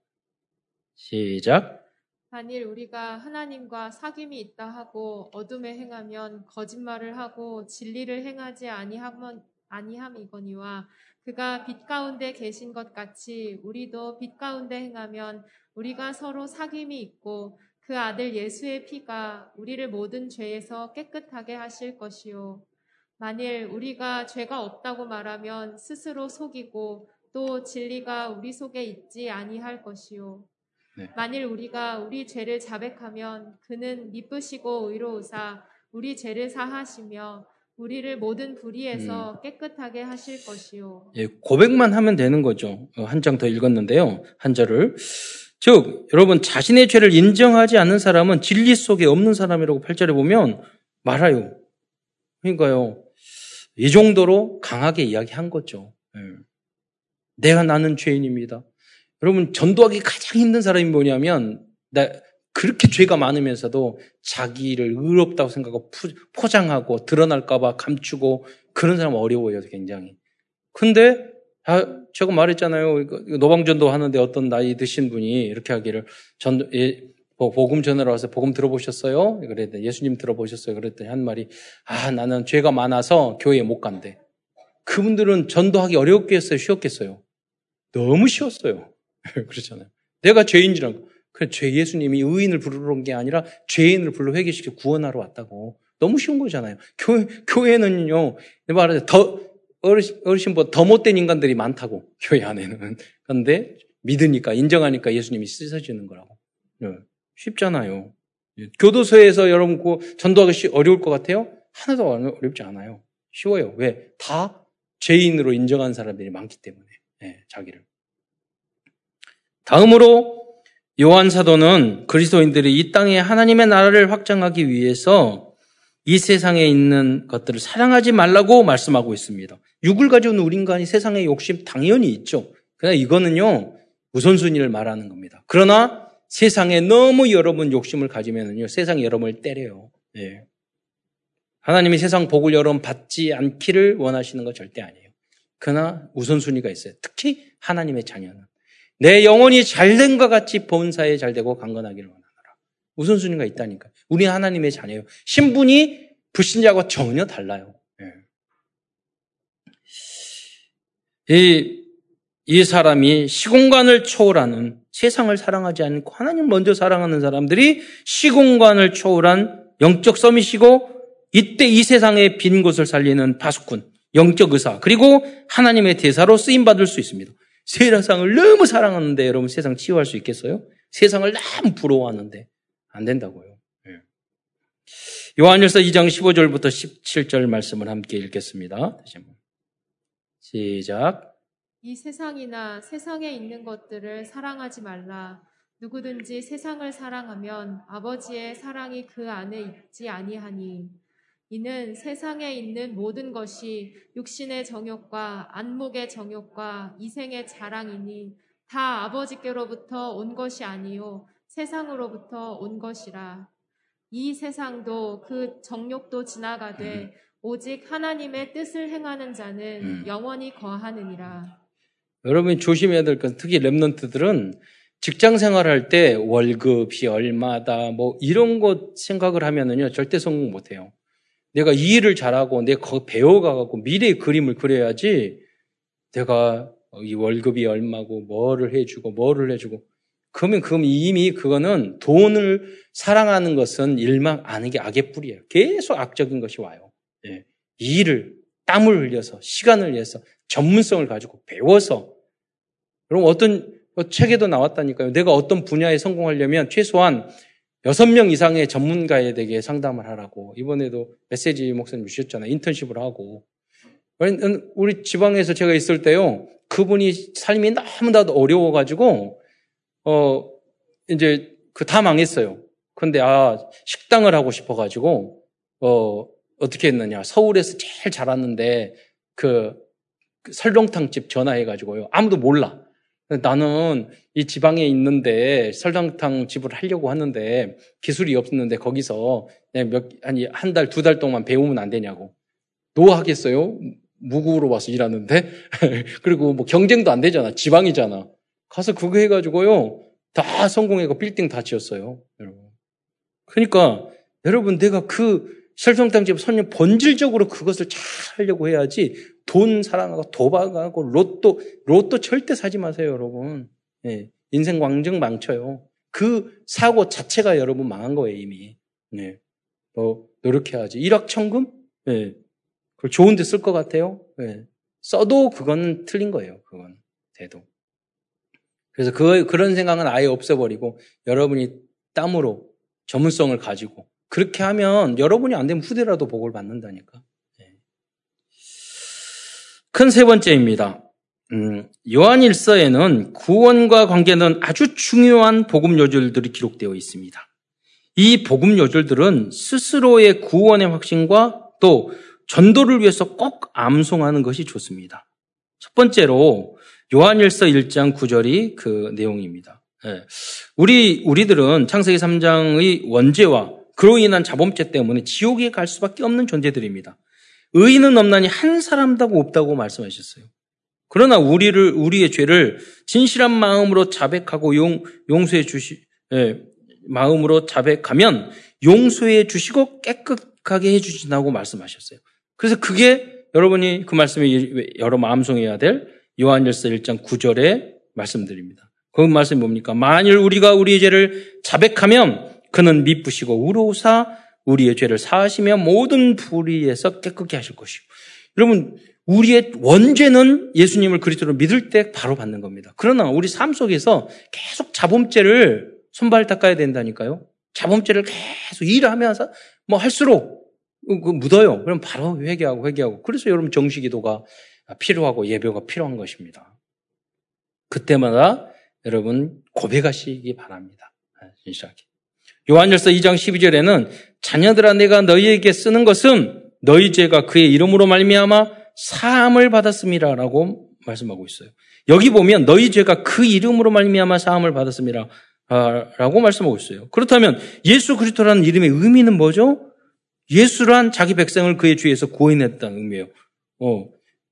[SPEAKER 1] 시작.
[SPEAKER 2] 만일 우리가 하나님과 사귐이 있다 하고 어둠에 행하면 거짓말을 하고 진리를 행하지 아니함, 아니함이거니와 그가 빛 가운데 계신 것 같이 우리도 빛 가운데 행하면 우리가 서로 사귐이 있고 그 아들 예수의 피가 우리를 모든 죄에서 깨끗하게 하실 것이요. 만일 우리가 죄가 없다고 말하면 스스로 속이고 또 진리가 우리 속에 있지 아니할 것이요. 네. 만일 우리가 우리 죄를 자백하면 그는 미쁘시고 의로우사 우리 죄를 사하시며 우리를 모든 불의에서 음. 깨끗하게 하실 것이요.
[SPEAKER 1] 예, 고백만 하면 되는 거죠. 어, 한장 더 읽었는데요. 한 절을. 즉, 여러분, 자신의 죄를 인정하지 않는 사람은 진리 속에 없는 사람이라고 8절에 보면 말아요. 그러니까요. 이 정도로 강하게 이야기한 거죠. 네. 내가 나는 죄인입니다. 여러분 전도하기 가장 힘든 사람이 뭐냐면 나 그렇게 죄가 많으면서도 자기를 의롭다고 생각하고 포장하고 드러날까봐 감추고 그런 사람 어려워요 굉장히. 근데 아, 제가 말했잖아요. 노방전도 하는데 어떤 나이 드신 분이 이렇게 하기를 전 예, 뭐 복음 전하러 와서 복음 들어보셨어요? 그랬더니 예수님 들어보셨어요? 그랬더니 한 말이 아 나는 죄가 많아서 교회에 못 간대. 그분들은 전도하기 어렵겠어요? 쉬웠겠어요? 너무 쉬웠어요. *laughs* 그렇잖아요. 내가 죄인이라고. 그죄 예수님이 의인을 부르러 온 게 아니라 죄인을 불러 회개시켜 구원하러 왔다고. 너무 쉬운 거잖아요. 교회, 교회는요, 말하자 더, 어르신, 어르신보다 더 못된 인간들이 많다고, 교회 안에는. 그런데 믿으니까, 인정하니까 예수님이 씻어주는 거라고. 네. 쉽잖아요. 교도소에서 여러분 그 전도하기 어려울 것 같아요? 하나도 어렵지 않아요. 쉬워요. 왜? 다 죄인으로 인정한 사람들이 많기 때문에. 네, 자기를. 다음으로 요한 사도는 그리스도인들이 이 땅에 하나님의 나라를 확장하기 위해서 이 세상에 있는 것들을 사랑하지 말라고 말씀하고 있습니다. 육을 가지고 우리 인간이 세상에 욕심 당연히 있죠. 그러나 이거는요, 우선순위를 말하는 겁니다. 그러나 세상에 너무 여러분 욕심을 가지면요 세상이 여러분을 때려요. 예. 하나님이 세상 복을 여러분 받지 않기를 원하시는 거 절대 아니에요. 그러나 우선순위가 있어요. 특히 하나님의 자녀는. 내 영혼이 잘된 것 같이 본사에 잘되고 강건하기를 원하노라. 우선순위가 있다니까. 우리 하나님의 자녀예요. 신분이 불신자와 전혀 달라요. 예. 이, 이 사람이 시공간을 초월하는 세상을 사랑하지 않고 하나님 먼저 사랑하는 사람들이 시공간을 초월한 영적 섬이시고 이때 이 세상의 빈 곳을 살리는 파수꾼, 영적 의사, 그리고 하나님의 대사로 쓰임 받을 수 있습니다. 세상을 너무 사랑하는데 여러분 세상 치유할 수 있겠어요? 세상을 너무 부러워하는데 안 된다고요. 예. 요한일서 2장 15절부터 17절 말씀을 함께 읽겠습니다. 다시 한번. 시작.
[SPEAKER 2] 이 세상이나 세상에 있는 것들을 사랑하지 말라. 누구든지 세상을 사랑하면 아버지의 사랑이 그 안에 있지 아니하니 이는 세상에 있는 모든 것이 육신의 정욕과 안목의 정욕과 이생의 자랑이니 다 아버지께로부터 온 것이 아니요 세상으로부터 온 것이라 이 세상도 그 정욕도 지나가되 음. 오직 하나님의 뜻을 행하는 자는 음. 영원히 거하느니라.
[SPEAKER 1] 여러분이 조심해야 될 것은 특히 랩런트들은 직장 생활할 때 월급이 얼마다 뭐 이런 것 생각을 하면은요 절대 성공 못 해요. 내가 이 일을 잘하고 내가 거 배워가갖고 미래의 그림을 그려야지 내가 이 월급이 얼마고 뭐를 해주고 뭐를 해주고 그러면 그럼 이미 그거는 돈을 사랑하는 것은 일망 아는 게 악의 뿌리예요. 계속 악적인 것이 와요. 예. 이 일을 땀을 흘려서 시간을 내서 전문성을 가지고 배워서 그럼 어떤 뭐 책에도 나왔다니까요. 내가 어떤 분야에 성공하려면 최소한 여섯 명 이상의 전문가에 대해 상담을 하라고. 이번에도 메시지 목사님 주셨잖아요. 인턴십을 하고. 우리 지방에서 제가 있을 때요. 그분이 삶이 너무나도 어려워가지고, 어, 이제 그 다 망했어요. 근데 아, 식당을 하고 싶어가지고, 어, 어떻게 했느냐. 서울에서 제일 잘하는데 그, 그 설렁탕집 전화해가지고요. 아무도 몰라. 나는 이 지방에 있는데 설렁탕 집을 하려고 하는데 기술이 없는데 거기서 몇, 아니, 한 달, 두 달 동안 배우면 안 되냐고. No 하겠어요? 무료로 와서 일하는데? *laughs* 그리고 뭐 경쟁도 안 되잖아. 지방이잖아. 가서 그거 해가지고요. 다 성공해고 빌딩 다 지었어요. 여러분. 그러니까 여러분 내가 그 설렁탕집 선녀 본질적으로 그것을 잘 하려고 해야지 돈 사랑하고 도박하고 로또 로또 절대 사지 마세요, 여러분. 예, 인생 광증 망쳐요. 그 사고 자체가 여러분 망한 거예요, 이미. 네. 뭐 노력해야지. 일확천금? 예. 그걸 좋은 데 쓸 것 같아요? 예. 써도 그건 틀린 거예요, 그건. 돼도. 그래서 그, 그런 생각은 아예 없애버리고 여러분이 땀으로 전문성을 가지고 그렇게 하면 여러분이 안 되면 후대라도 복을 받는다니까. 네. 큰세 번째입니다. 음, 요한일서에는 구원과 관계는 아주 중요한 복음 요절들이 기록되어 있습니다. 이 복음 요절들은 스스로의 구원의 확신과 또 전도를 위해서 꼭 암송하는 것이 좋습니다. 첫 번째로 요한일서 1장 9절이 그 내용입니다. 네. 우리 우리들은 창세기 3장의 원죄와 그로 인한 자범죄 때문에 지옥에 갈 수밖에 없는 존재들입니다. 의인은 없나니 한 사람도 없다고 말씀하셨어요. 그러나 우리를 우리의 죄를 진실한 마음으로 자백하고 용, 용서해 주시 예, 마음으로 자백하면 용서해 주시고 깨끗하게 해 주신다고 말씀하셨어요. 그래서 그게 여러분이 그 말씀이 여러 마음송해야 될 요한일서 1장 9절의 말씀드립니다. 그 말씀이 뭡니까? 만일 우리가 우리의 죄를 자백하면 그는 미쁘시고 우로사 우리의 죄를 사하시며 모든 불의에서 깨끗게 하실 것이고. 여러분, 우리의 원죄는 예수님을 그리스도로 믿을 때 바로 받는 겁니다. 그러나 우리 삶 속에서 계속 자범죄를 손발 닦아야 된다니까요. 자범죄를 계속 일하면서 뭐 할수록 그 묻어요. 그럼 바로 회개하고 회개하고. 그래서 여러분 정식기도가 필요하고 예배가 필요한 것입니다. 그때마다 여러분 고백하시기 바랍니다. 진실하게. 요한일서 2장 12절에는 자녀들아 내가 너희에게 쓰는 것은 너희 죄가 그의 이름으로 말미암아 사함을 받았음이라라고 말씀하고 있어요. 여기 보면 너희 죄가 그 이름으로 말미암아 사함을 받았음이라 라고 말씀하고 있어요. 그렇다면 예수 그리스도라는 이름의 의미는 뭐죠? 예수란 자기 백성을 그의 주에서 구원했다는 의미예요. 어.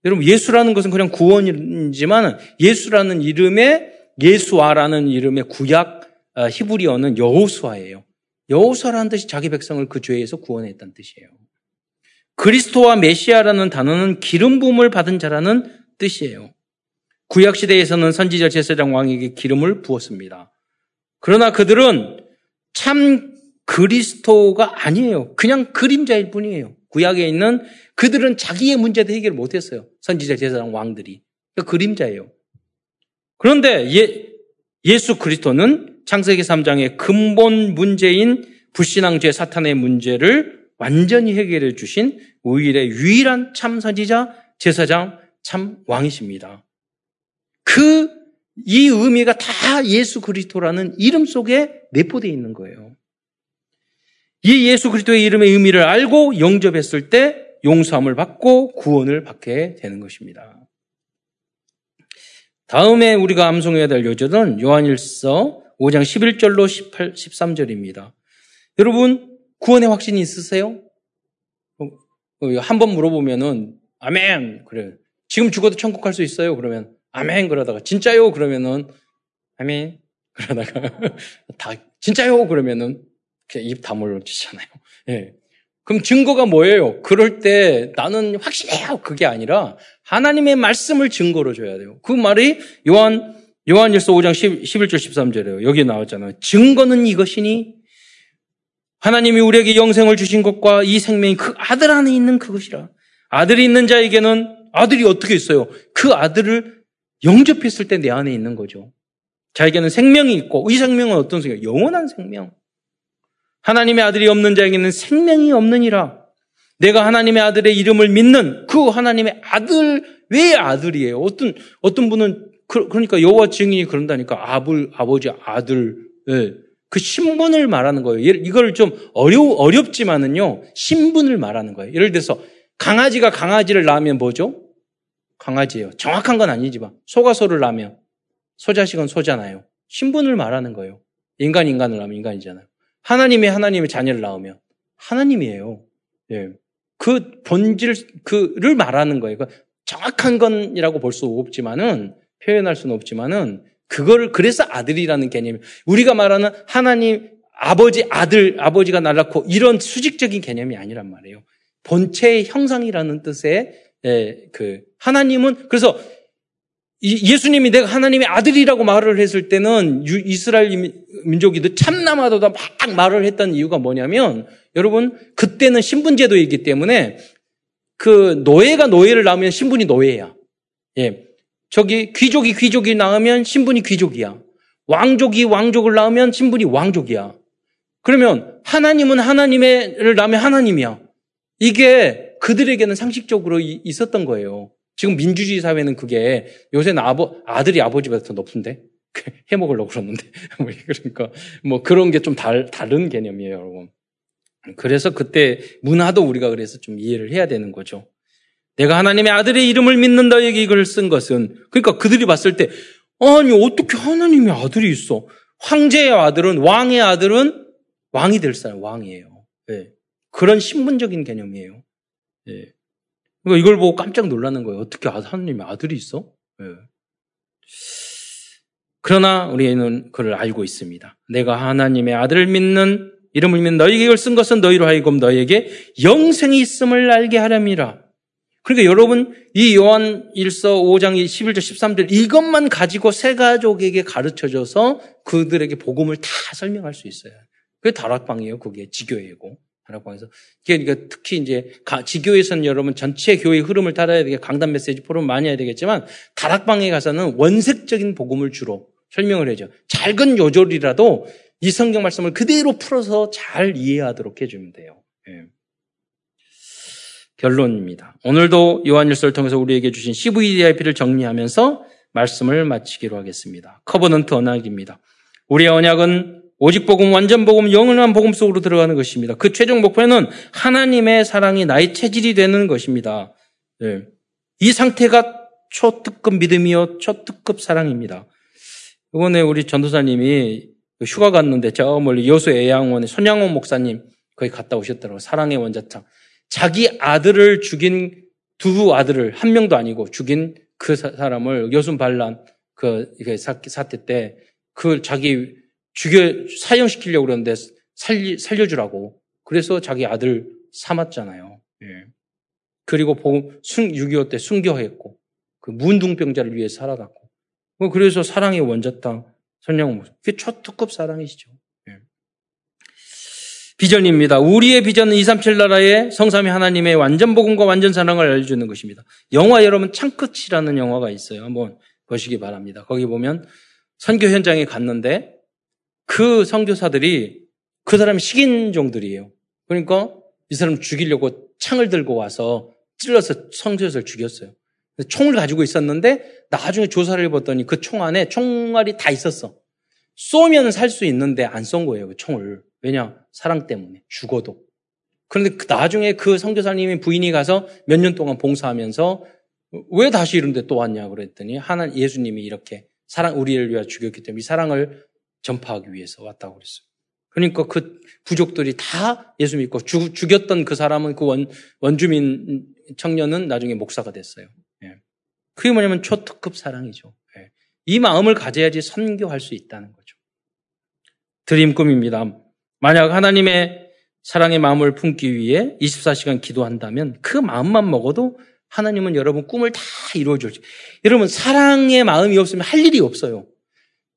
[SPEAKER 1] 여러분 예수라는 것은 그냥 구원이지만 예수라는 이름의 예수아라는 이름의 구약 아, 히브리어는 여호수아예요. 여호수아라는 뜻이 자기 백성을 그 죄에서 구원했다는 뜻이에요. 그리스도와 메시아라는 단어는 기름 부음을 받은 자라는 뜻이에요. 구약 시대에서는 선지자 제사장 왕에게 기름을 부었습니다. 그러나 그들은 참 그리스도가 아니에요. 그냥 그림자일 뿐이에요. 구약에 있는 그들은 자기의 문제도 해결 못했어요. 선지자 제사장 왕들이. 그러니까 그림자예요. 그런데 예, 예수 그리스도는 창세기 3장의 근본 문제인 불신앙죄 사탄의 문제를 완전히 해결해 주신 우일의 유일한 참 선지자 제사장 참 왕이십니다. 그 이 의미가 다 예수 그리스도라는 이름 속에 내포되어 있는 거예요. 이 예수 그리스도의 이름의 의미를 알고 영접했을 때 용서함을 받고 구원을 받게 되는 것입니다. 다음에 우리가 암송해야 될 요절은 요한일서 5장 11절로 18, 13절입니다. 여러분, 구원의 확신이 있으세요? 어, 어, 한번 물어보면은, 아멘! 그래. 지금 죽어도 천국 갈 수 있어요? 그러면, 아멘! 그러다가, 진짜요? 그러면은, 아멘! 그러다가, *laughs* 다, 진짜요? 그러면은, 입 다물어 주잖아요. 예. 그럼 증거가 뭐예요? 그럴 때 나는 확신해요. 그게 아니라 하나님의 말씀을 증거로 줘야 돼요. 그 말이 요한, 요한일서 5장 10, 11절 13절이에요. 여기 나왔잖아요. 증거는 이것이니 하나님이 우리에게 영생을 주신 것과 이 생명이 그 아들 안에 있는 그것이라. 아들이 있는 자에게는 아들이 어떻게 있어요? 그 아들을 영접했을 때 내 안에 있는 거죠. 자에게는 생명이 있고 이 생명은 어떤 생명? 영원한 생명. 하나님의 아들이 없는 자에게는 생명이 없느니라. 내가 하나님의 아들의 이름을 믿는 그 하나님의 아들 왜 아들이에요? 어떤 어떤 분은 그, 러니까 여호와 증인이 그런다니까 아들 아버지 아들 예. 그 신분을 말하는 거예요. 이걸 좀 어려 어렵지만은요 신분을 말하는 거예요. 예를 들어서 강아지가 강아지를 낳으면 뭐죠? 강아지예요. 정확한 건 아니지만 소가 소를 낳으면 소자식은 소잖아요. 신분을 말하는 거예요. 인간 인간을 낳으면 인간이잖아요. 하나님이 하나님의 자녀를 낳으면 하나님이에요. 예. 그 본질 그를 말하는 거예요. 그러니까 정확한 건이라고 볼 수 없지만은 표현할 수는 없지만은 그거를 그래서 아들이라는 개념이 우리가 말하는 하나님 아버지 아들 아버지가 날 낳고 이런 수직적인 개념이 아니란 말이에요. 본체의 형상이라는 뜻의 예, 그 하나님은 그래서 예수님이 내가 하나님의 아들이라고 말을 했을 때는 이스라엘 민족이도 참남하도다 막 말을 했던 이유가 뭐냐면 여러분 그때는 신분제도이기 때문에 그 노예가 노예를 낳으면 신분이 노예야. 예. 저기 귀족이 귀족이 낳으면 신분이 귀족이야. 왕족이 왕족을 낳으면 신분이 왕족이야. 그러면 하나님은 하나님을 낳으면 하나님이야. 이게 그들에게는 상식적으로 있었던 거예요. 지금 민주주의 사회는 그게 요새는 아버, 아들이 아버지보다 더 높은데? *laughs* 해 먹으려고 그러는데. *laughs* 뭐 그러니까 뭐 그런 게 좀 다른 개념이에요, 여러분. 그래서 그때 문화도 우리가 그래서 좀 이해를 해야 되는 거죠. 내가 하나님의 아들의 이름을 믿는 다에게 이걸 쓴 것은 그러니까 그들이 봤을 때 아니 어떻게 하나님의 아들이 있어? 황제의 아들은 왕의 아들은 왕이 될 사람 왕이에요. 네. 그런 신분적인 개념이에요. 네. 그러니까 이걸 보고 깜짝 놀라는 거예요. 어떻게 하나님의 아들이 있어? 네. 그러나 우리는 그를 알고 있습니다. 내가 하나님의 아들을 믿는 이름을 믿는 너희에게 이걸 쓴 것은 너희로 하여금 너희에게 영생이 있음을 알게 하렵니다. 그러니까 여러분 이 요한 1서 5장 11절 13절 이것만 가지고 세 가족에게 가르쳐줘서 그들에게 복음을 다 설명할 수 있어요. 그게 다락방이에요. 그게 지교회고. 다락방에서. 그러니까 특히 이제 지교에서는 여러분 전체 교회 흐름을 따라야 되게 강단 메시지 포럼 많이 해야 되겠지만 다락방에 가서는 원색적인 복음을 주로 설명을 해줘. 작은 요절이라도 이 성경 말씀을 그대로 풀어서 잘 이해하도록 해주면 돼요. 예. 결론입니다. 오늘도 요한일서를 통해서 우리에게 주신 CVDIP를 정리하면서 말씀을 마치기로 하겠습니다. Covenant 언약입니다. 우리의 언약은 오직 복음, 완전 복음, 영원한 복음 속으로 들어가는 것입니다. 그 최종 목표는 하나님의 사랑이 나의 체질이 되는 것입니다. 네. 이 상태가 초특급 믿음이요, 초특급 사랑입니다. 이번에 우리 전도사님이 휴가 갔는데 저 멀리 여수 애양원에 손양원 목사님 거기 갔다 오셨더라고요. 사랑의 원자창. 자기 아들을 죽인 두 아들을 한 명도 아니고 죽인 그 사람을 여순 반란 그 사태 때 그 자기 죽여 사형시키려고 그러는데 살리, 살려주라고 그래서 자기 아들 삼았잖아요. 예. 그리고 순 6.25 때 순교했고 그 문둥병자를 위해 살아갔고 뭐 그래서 사랑의 원자탕 선양목 그게 초특급 사랑이시죠. 예. 비전입니다. 우리의 비전은 237 나라의 성삼위 하나님의 완전 복음과 완전 사랑을 알려주는 것입니다. 영화 여러분 창끝이라는 영화가 있어요. 한번 보시기 바랍니다. 거기 보면 선교 현장에 갔는데 그 선교사들이 그 사람이 식인종들이에요. 그러니까 이 사람 죽이려고 창을 들고 와서 찔러서 성교사를 죽였어요. 총을 가지고 있었는데 나중에 조사를 해봤더니 그 총 안에 총알이 다 있었어. 쏘면 살 수 있는데 안 쏜 거예요, 그 총을. 왜냐? 사랑 때문에. 죽어도. 그런데 그 나중에 그 성교사님이 부인이 가서 몇 년 동안 봉사하면서 왜 다시 이런데 또 왔냐 그랬더니 하나 예수님이 이렇게 사랑 우리를 위해 죽였기 때문에 이 사랑을 전파하기 위해서 왔다고 그랬어요. 그러니까 그 부족들이 다 예수 믿고 죽, 죽였던 그 사람은 그 원, 원주민 청년은 나중에 목사가 됐어요. 예. 그게 뭐냐면 초특급 사랑이죠. 예. 이 마음을 가져야지 선교할 수 있다는 거죠. 드림 꿈입니다. 만약 하나님의 사랑의 마음을 품기 위해 24시간 기도한다면 그 마음만 먹어도 하나님은 여러분 꿈을 다 이루어 주죠. 여러분 사랑의 마음이 없으면 할 일이 없어요.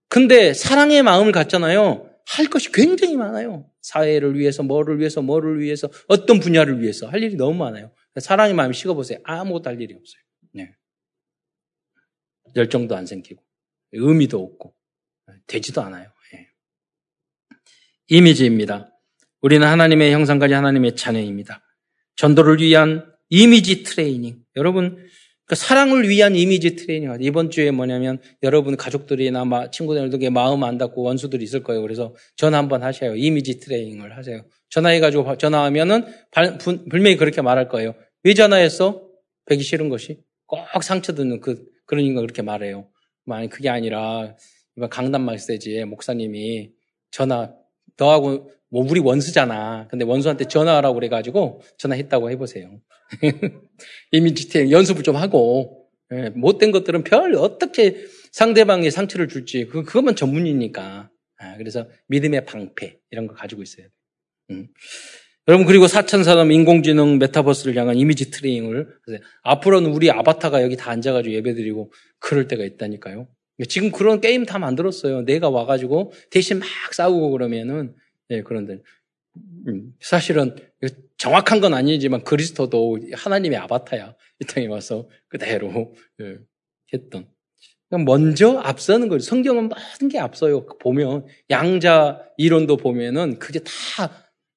[SPEAKER 1] 근데 사랑의 마음을 갖잖아요. 할 것이 굉장히 많아요. 사회를 위해서, 뭐를 위해서, 뭐를 위해서, 어떤 분야를 위해서 할 일이 너무 많아요. 사랑의 마음이 식어보세요. 아무것도 할 일이 없어요. 네. 열정도 안 생기고, 의미도 없고, 되지도 않아요. 네. 이미지입니다. 우리는 하나님의 형상까지 하나님의 자녀입니다. 전도를 위한 이미지 트레이닝. 여러분, 그 사랑을 위한 이미지 트레이닝. 이번 주에 뭐냐면 여러분 가족들이나 친구들에게 마음 안 닫고 원수들이 있을 거예요. 그래서 전화 한번 하셔요. 이미지 트레이닝을 하세요. 전화해가지고 전화하면은 분명히 그렇게 말할 거예요. 왜 전화했어? 뵈기 싫은 것이. 꼭 상처 듣는 그, 그런 인가 그렇게 말해요. 아니, 그게 아니라 이번 강남 말세지에 목사님이 전화 너하고 뭐 우리 원수잖아. 근데 원수한테 전화하라고 그래가지고 전화했다고 해보세요. *laughs* 이미지 트레이닝 연습을 좀 하고 예, 못된 것들은 별 어떻게 상대방에 상처를 줄지 그 그것만 전문이니까. 아, 그래서 믿음의 방패 이런 거 가지고 있어야 돼. 음. 여러분 그리고 사천 사람 인공지능 메타버스를 향한 이미지 트레이닝을 앞으로는 우리 아바타가 여기 다 앉아가지고 예배드리고 그럴 때가 있다니까요. 지금 그런 게임 다 만들었어요. 내가 와가지고 대신 막 싸우고 그러면은 예, 그런데 음, 사실은 정확한 건 아니지만 그리스도도 하나님의 아바타야. 이 땅에 와서 그대로 예, 했던. 먼저 앞서는 거죠. 성경은 모든 게 앞서요. 보면 양자 이론도 보면은 그게 다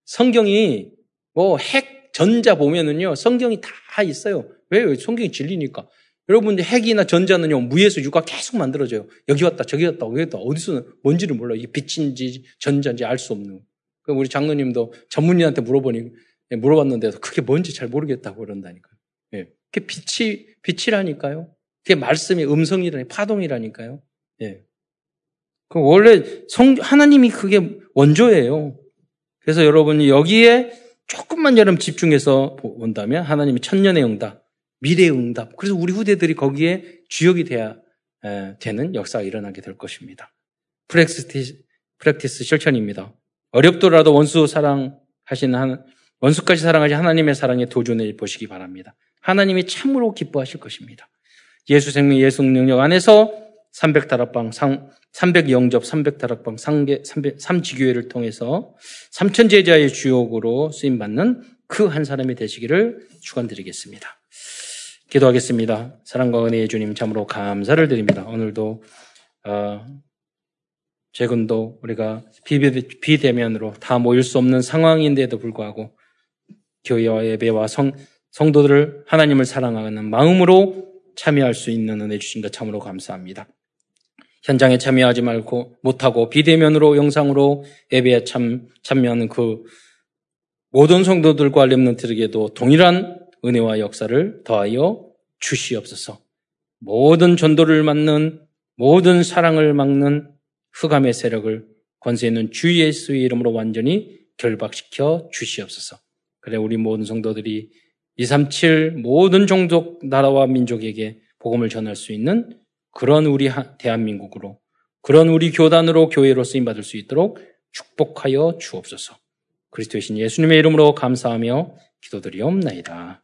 [SPEAKER 1] 성경이 뭐 핵 전자 보면은요 성경이 다 있어요. 왜? 성경이 진리니까. 여러분 핵이나 전자는요 무에서 유가 계속 만들어져요. 여기 왔다 저기 왔다 여기 왔다 어디서 뭔지를 몰라. 이게 빛인지 전자인지 알 수 없는. 우리 장로님도 전문의한테 물어보니 예, 물어봤는데 그게 뭔지 잘 모르겠다고 그런다니까요. 예. 그게 빛이 빛이라니까요. 그게 말씀이 음성이라니 파동이라니까요. 예. 그 원래 성 하나님이 그게 원조예요. 그래서 여러분이 여기에 조금만 여러분 집중해서 본다면 하나님이 천년의 응답, 미래의 응답. 그래서 우리 후대들이 거기에 주역이 돼야 되는 역사가 일어나게 될 것입니다. 프랙티스, 실천입니다. 어렵더라도 원수 사랑하시는 한, 원수까지 사랑하시 하나님의 사랑에 도전해 보시기 바랍니다. 하나님이 참으로 기뻐하실 것입니다. 예수 생명, 예수 능력 안에서 300다락방, 300 영접, 300다락방, 3지교회를 통해서 3천제자의 주역으로 쓰임 받는 그 한 사람이 되시기를 축원드리겠습니다. 기도하겠습니다. 사랑과 은혜의 주님 참으로 감사를 드립니다. 오늘도 어, 최근도 우리가 비대면으로 다 모일 수 없는 상황인데도 불구하고 교회와 예배와 성, 성도들을 하나님을 사랑하는 마음으로 참여할 수 있는 은혜 주신 것 참으로 감사합니다. 현장에 참여하지 말고 못하고 비대면으로 영상으로 예배에 참, 참여하는 그 모든 성도들과 렘넌트에게도 동일한 은혜와 역사를 더하여 주시옵소서. 모든 전도를 막는 모든 사랑을 막는 흑암의 세력을 권세 있는 주 예수의 이름으로 완전히 결박시켜 주시옵소서. 그래 우리 모든 성도들이 237 모든 종족 나라와 민족에게 복음을 전할 수 있는 그런 우리 대한민국으로 그런 우리 교단으로 교회로 쓰임 받을 수 있도록 축복하여 주옵소서. 그리스도의 신 예수님의 이름으로 감사하며 기도드리옵나이다.